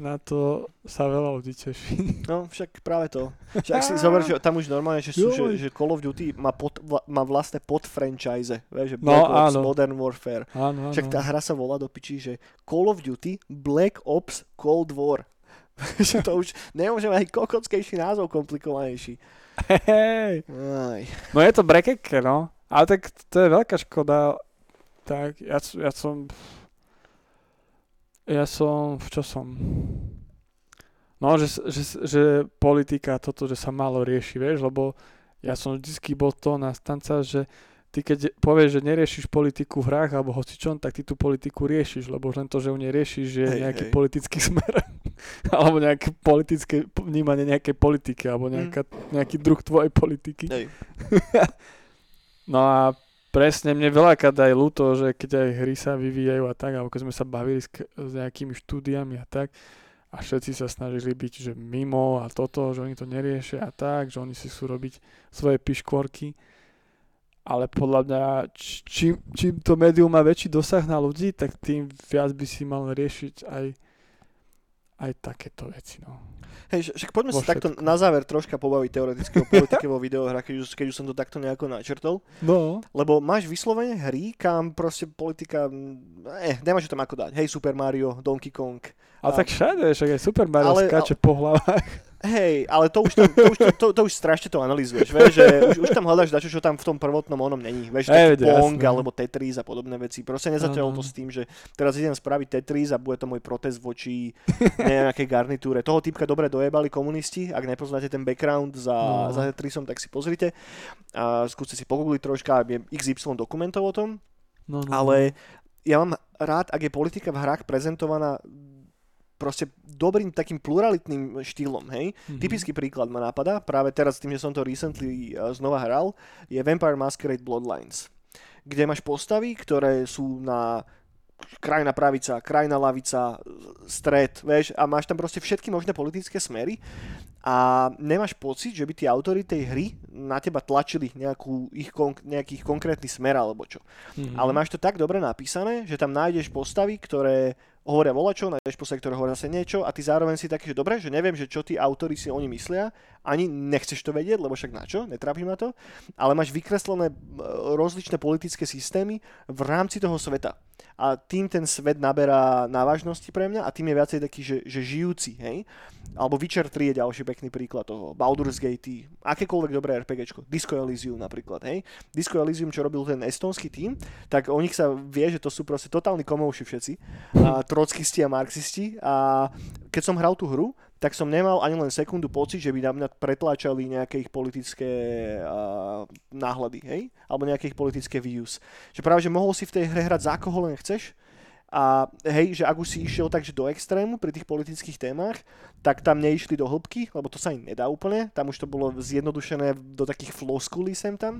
na to sa veľa ľudí teší. no však práve to. Však si zober, že tam už normálne, že, sú, že, Joj. že Call of Duty má, pod, má vlastné podfranchise, že No, Black Ops, áno. Modern Warfare. Áno, áno. Však tá hra sa volá do pičí, že Call of Duty Black Ops Cold War. že to už nemôže mať kokockejší názov, komplikovanejší. Hej. Aj. No je to brekeke, no. Ale tak to je veľká škoda. Tak ja, ja som... Ja som... V čo som? No, že, že, že politika, toto, že sa málo rieši, vieš, lebo ja som vždycky bol to na stanca, že ty keď povieš, že neriešiš politiku v hrách alebo hocičom, tak ty tú politiku riešiš, lebo už len to, že ju neriešiš, že je Hej, nejaký hej. politický smer alebo nejaké politické vnímanie nejakej politiky alebo Mm. nejaká, nejaký druh tvojej politiky. Hej. No a presne mne veľakrát aj ľúto, že keď aj hry sa vyvíjajú a tak, alebo keď sme sa bavili s, s nejakými štúdiami a tak, a všetci sa snažili byť, že mimo a toto, že oni to neriešia a tak, že oni si sú robiť svoje piškvorky. Ale podľa mňa, čím, čím to médium má väčší dosah na ľudí, tak tým viac by si mal riešiť aj, aj takéto veci. No. Hej, však poďme sa takto na záver troška pobaviť teoreticky o politike vo videohrách, keď už, keď už som to takto nejako načrtol. no. Lebo máš vyslovene hry, kam proste politika... Eh, nemáš tam ako dať. Hej, Super Mario, Donkey Kong. Ale A- tak všade, však aj Super Mario Ale- skáče po hlavách. Hej, ale to už, tam, to, už, to, to, to už strašne to analýzuješ, vieš, že už, už tam hľadáš dačo, čo tam v tom prvotnom onom není, vieš, Hej, taký Pong jasné. alebo Tetris a podobné veci. Proste nezaťahol to Áno. s tým, že teraz idem spraviť Tetris a bude to môj protest voči nejakej garnitúre. Toho typka dobre dojebali komunisti, ak nepoznáte ten background za, No. za Tetrisom, tak si pozrite a skúste si pogoogliť troška, je XY dokumentov o tom, No, no, ale ja mám rád, ak je politika v hrách prezentovaná proste dobrým takým pluralitným štýlom, hej. Mhm. Typický príklad ma napadá, práve teraz tým, že som to recently uh, znova hral, je Vampire Masquerade Bloodlines, kde máš postavy, ktoré sú na krajná pravica, krajná lavica, stred, vieš, a máš tam proste všetky možné politické smery a nemáš pocit, že by tí autory tej hry na teba tlačili nejakú ich konk- nejaký konkrétny smer alebo čo. Mhm. Ale máš to tak dobre napísané, že tam nájdeš postavy, ktoré hovoria volačo, nájdeš postavy, ktoré hovoria zase niečo a ty zároveň si taký, že dobre, že neviem, že čo tí autori si oni myslia, ani nechceš to vedieť, lebo však na čo, netrápi ma to, ale máš vykreslené e, rozličné politické systémy v rámci toho sveta. A tým ten svet naberá na vážnosti pre mňa a tým je viacej taký, že, že žijúci, hej. Alebo Witcher 3 je ďalší pekný príklad toho. Baldur's Gate, akékoľvek dobré RPGčko. Disco Elysium napríklad, hej. Disco Elysium, čo robil ten estonský tým, tak o nich sa vie, že to sú proste totálni komouši všetci. A trockisti a marxisti. A keď som hral tú hru, tak som nemal ani len sekundu pocit, že by na mňa pretláčali nejaké ich politické uh, náhľady, hej? Alebo nejaké ich politické views. Že práve, že mohol si v tej hre hrať za koho len chceš, a hej, že ak už si išiel takže do extrému pri tých politických témach, tak tam neišli do hĺbky, lebo to sa im nedá úplne. Tam už to bolo zjednodušené do takých floskulí sem tam.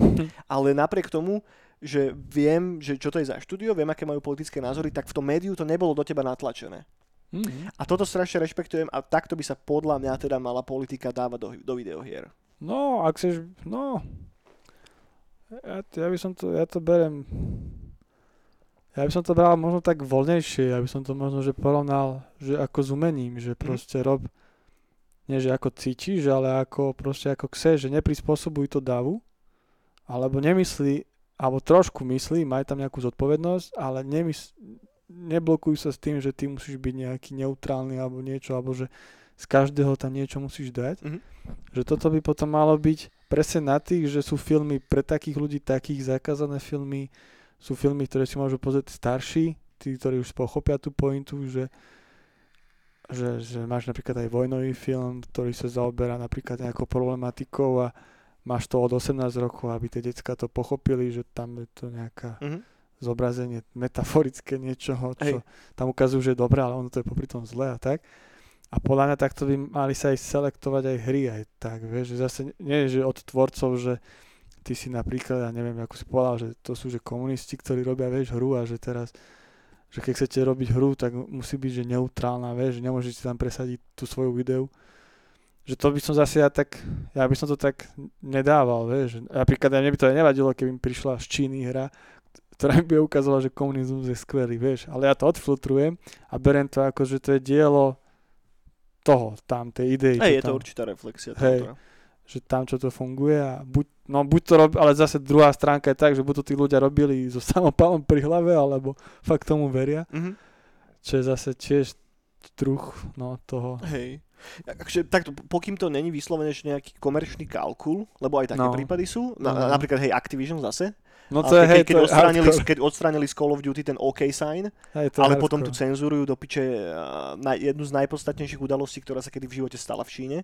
Ale napriek tomu, že viem, že čo to je za štúdio, viem, aké majú politické názory, tak v tom médiu to nebolo do teba natlačené. Mhm. A toto strašne rešpektujem a takto by sa podľa mňa teda mala politika dávať do, do videohier. No, ak chceš, no, ja, ja by som to, ja to berem, Ja by som to bral možno tak voľnejšie, ja by som to možno že porovnal, že ako s umením, že proste rob, nie že ako cítiš, ale ako proste ako chceš, že neprispôsobuj to davu, alebo nemyslí, alebo trošku myslí, maj tam nejakú zodpovednosť, ale nemysl, neblokuj sa s tým, že ty musíš byť nejaký neutrálny alebo niečo, alebo že z každého tam niečo musíš dať. Mhm. Že toto by potom malo byť presne na tých, že sú filmy pre takých ľudí takých, zakázané filmy, sú filmy, ktoré si môžu pozrieť starší, tí, ktorí už pochopia tú pointu, že, že, že máš napríklad aj vojnový film, ktorý sa zaoberá napríklad nejakou problematikou a máš to od 18 rokov, aby tie decka to pochopili, že tam je to nejaká Mhm. Zobrazenie metaforické niečoho, čo Hej. tam ukazujú, že je dobré, ale ono to je popri tom zlé a tak. A podľa mňa takto by mali sa aj selektovať aj hry aj tak, vieš, že zase nie je, že od tvorcov, že ty si napríklad, ja neviem, ako si povedal, že to sú že komunisti, ktorí robia, vieš, hru a že teraz, že keď chcete robiť hru, tak musí byť, že neutrálna, vieš, že nemôžete tam presadiť tú svoju videu. Že to by som zase ja tak, ja by som to tak nedával, vieš. Napríklad aj mne by to aj nevadilo, keby mi prišla z Číny hra, ktorá by ukazovala, že komunizmus je skvelý, vieš. Ale ja to odfiltrujem a beriem to ako, že to je dielo toho, tam, tej idei. Hej, je to tam- určitá reflexia. Hej. že tam čo to funguje a buď, no buď to rob, ale zase druhá stránka je tak, že buď to tí ľudia robili so samopalom pri hlave, alebo fakt tomu veria, Mhm. čo je zase tiež druh no, toho. Hej. Akože, takto, pokým to není vyslovene že nejaký komerčný kalkul, lebo aj také No. prípady sú, na, No, no. napríklad hej, Activision zase, No to je, keď, hej, keď, to odstránili, hardcore. keď odstránili z Call of Duty ten OK sign, Hej, to ale potom tu hardcore. cenzurujú do piče uh, na, jednu z najpodstatnejších udalostí, ktorá sa kedy v živote stala v Číne.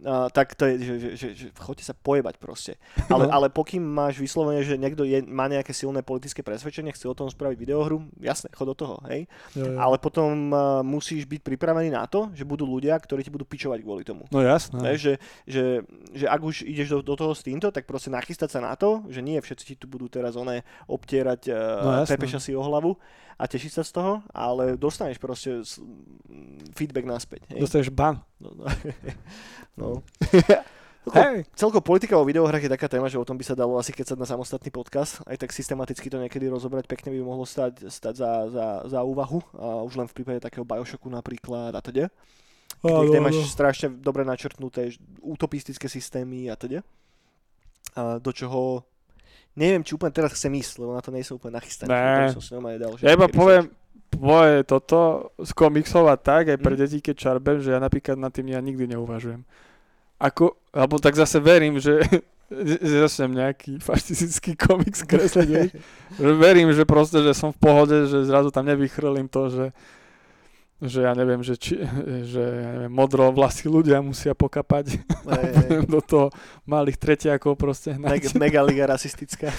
Uh, tak to je, že, že, že, že chodte sa pojebať proste. Ale, No. ale pokým máš vyslovene, že niekto je, má nejaké silné politické presvedčenie, chce o tom spraviť videohru, jasne, chod do toho, hej. Jo, jo. Ale potom uh, musíš byť pripravený na to, že budú ľudia, ktorí ti budú pičovať kvôli tomu. No jasné. Vieš, že, že, že ak už ideš do, do toho s týmto, tak proste nachystať sa na to, že nie všetci ti tu budú teraz oné obtierať No uh, jasné. pepeša si o hlavu a tešiť sa z toho, ale dostaneš proste feedback naspäť. Hej? Dostaneš ban. No, no. no. Hej. Celko politika o videohrách je taká téma, že o tom by sa dalo asi keď sa na samostatný podcast, aj tak systematicky to niekedy rozobrať, pekne by mohlo stať, stať za, za, za úvahu, a už len v prípade takého Bioshocku napríklad a teda kde, kde máš strašne dobre načrtnuté utopistické systémy a teda. A do čoho neviem, či úplne teraz chcem ísť, lebo na to nie som úplne nachystaný. Ne. Som si dal, že Ja iba poviem, moje toto z komiksov a tak, aj pre Mhm. deti, keď čarbem, že ja napríklad nad tým ja nikdy neuvažujem. Ako, alebo tak zase verím, že začnem nejaký fašistický komiks kresliť, že verím, že proste, že som v pohode, že zrazu tam nevychrlím to, že že ja neviem, že, či, že ja neviem, modro vlasy ľudia musia pokapať Hej, hej. budem do toho malých tretiakov proste hnať. Mega, mega liga rasistická.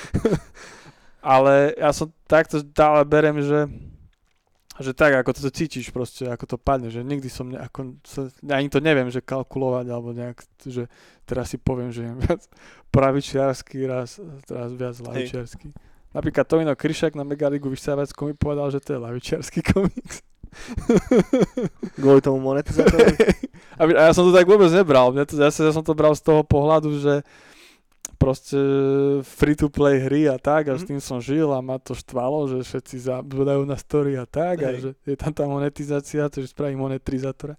ale ja som takto stále berem, že že tak, ako to cítiš proste, ako to padne, že nikdy som ne, ako, sa, ani to neviem, že kalkulovať, alebo nejak, že teraz si poviem, že je viac pravičiarsky, raz, teraz viac lavičiarsky. Napríklad Tovino Kryšak na Megaligu vyštávacku mi povedal, že to je lavičiarsky komiks. Kvôli tomu monetizátorovi. a a ja som to tak vôbec nebral. Mňa to, ja, ja som to bral z toho pohľadu, že proste free-to-play hry a tak a s Mhm. tým som žil a ma to štvalo, že všetci zabudajú na story a tak a Hej. že je tam tá monetizácia, to že spraví monetizátora.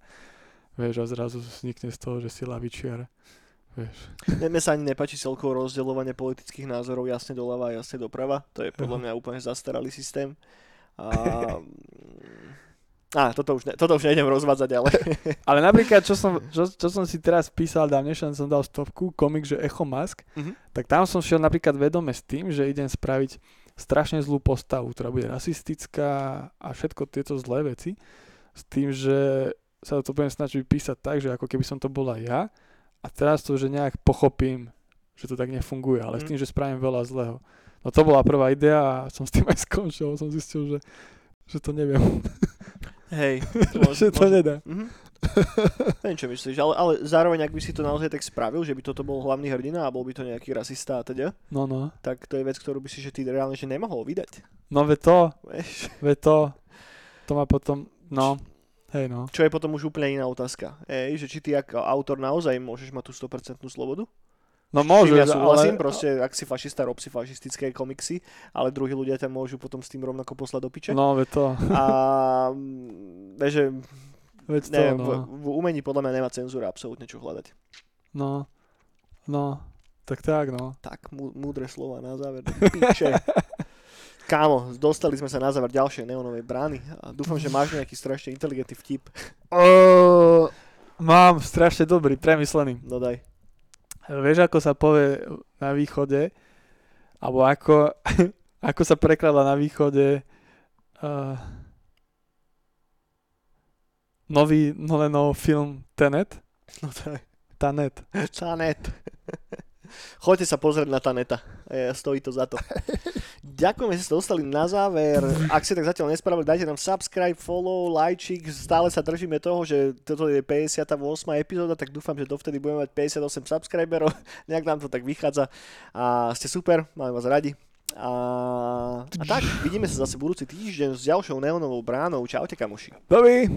Vieš, a zrazu vznikne z toho, že si lavičiar. Vieš. Mne sa ani nepáči celkovo rozdeľovanie politických názorov jasne doľava a jasne doprava. To je podľa mňa úplne zastaralý systém. A, a toto, už ne, toto už nejdem rozvádzať, ale... Ale napríklad, čo som, čo, čo som si teraz písal dávnejšie, som dal stovku, komik, že Echo Mask, Mhm. tak tam som šiel napríklad vedome s tým, že idem spraviť strašne zlú postavu, ktorá bude rasistická a všetko tieto zlé veci, s tým, že sa to budem snažiť písať tak, že ako keby som to bola ja a teraz to, že nejak pochopím, že to tak nefunguje, ale s Mhm. tým, že spravím veľa zlého. No to bola prvá idea a som s tým aj skončil, som zistil, že, že to neviem, Hej. že to nedá. Mhm. Neviem, čo myslíš, ale, ale zároveň, ak by si to naozaj tak spravil, že by toto bol hlavný hrdina a bol by to nejaký rasista a teda, No, no. tak to je vec, ktorú by si že ty reálne že nemohol vydať. No ve to, ve to, to ma potom, no, hej no. Čo je potom už úplne iná otázka. Ej, že či ty ako autor naozaj môžeš mať tú 100% slobodu? No môžu, ja súhlasím, ale... proste, ak si fašista, rob si fašistické komiksy, ale druhí ľudia ťa môžu potom s tým rovnako poslať do piče. No, veď to. A mm, vieš, že Veď to, ne, no. v, v umení podľa mňa nemá cenzúra absolútne čo hľadať. No. No. Tak tak, no. Tak, mú, múdre slova na záver. Piče. Kámo, dostali sme sa na záver ďalšej neonovej brány a dúfam, že máš nejaký strašne inteligentný vtip. Uh, mám strašne dobrý, premyslený. No daj. Vieš, ako sa povie na východe, alebo ako, ako sa prekladá na východe uh, nový Nolanov film Tenet? No daj. Tanet. Tanet. Choďte sa pozrieť na Taneta. E, stojí to za to. Ďakujeme, že ste dostali na záver. Ak ste tak zatiaľ nespravili, dajte nám subscribe, follow, lajčik. Stále sa držíme toho, že toto je 58. epizóda, tak dúfam, že dovtedy budeme mať 58 subscriberov. Nejak nám to tak vychádza. A ste super, máme vás radi. A, a tak, vidíme sa zase budúci týždeň s ďalšou neonovou bránou. Čaute kamoši. Dobrý.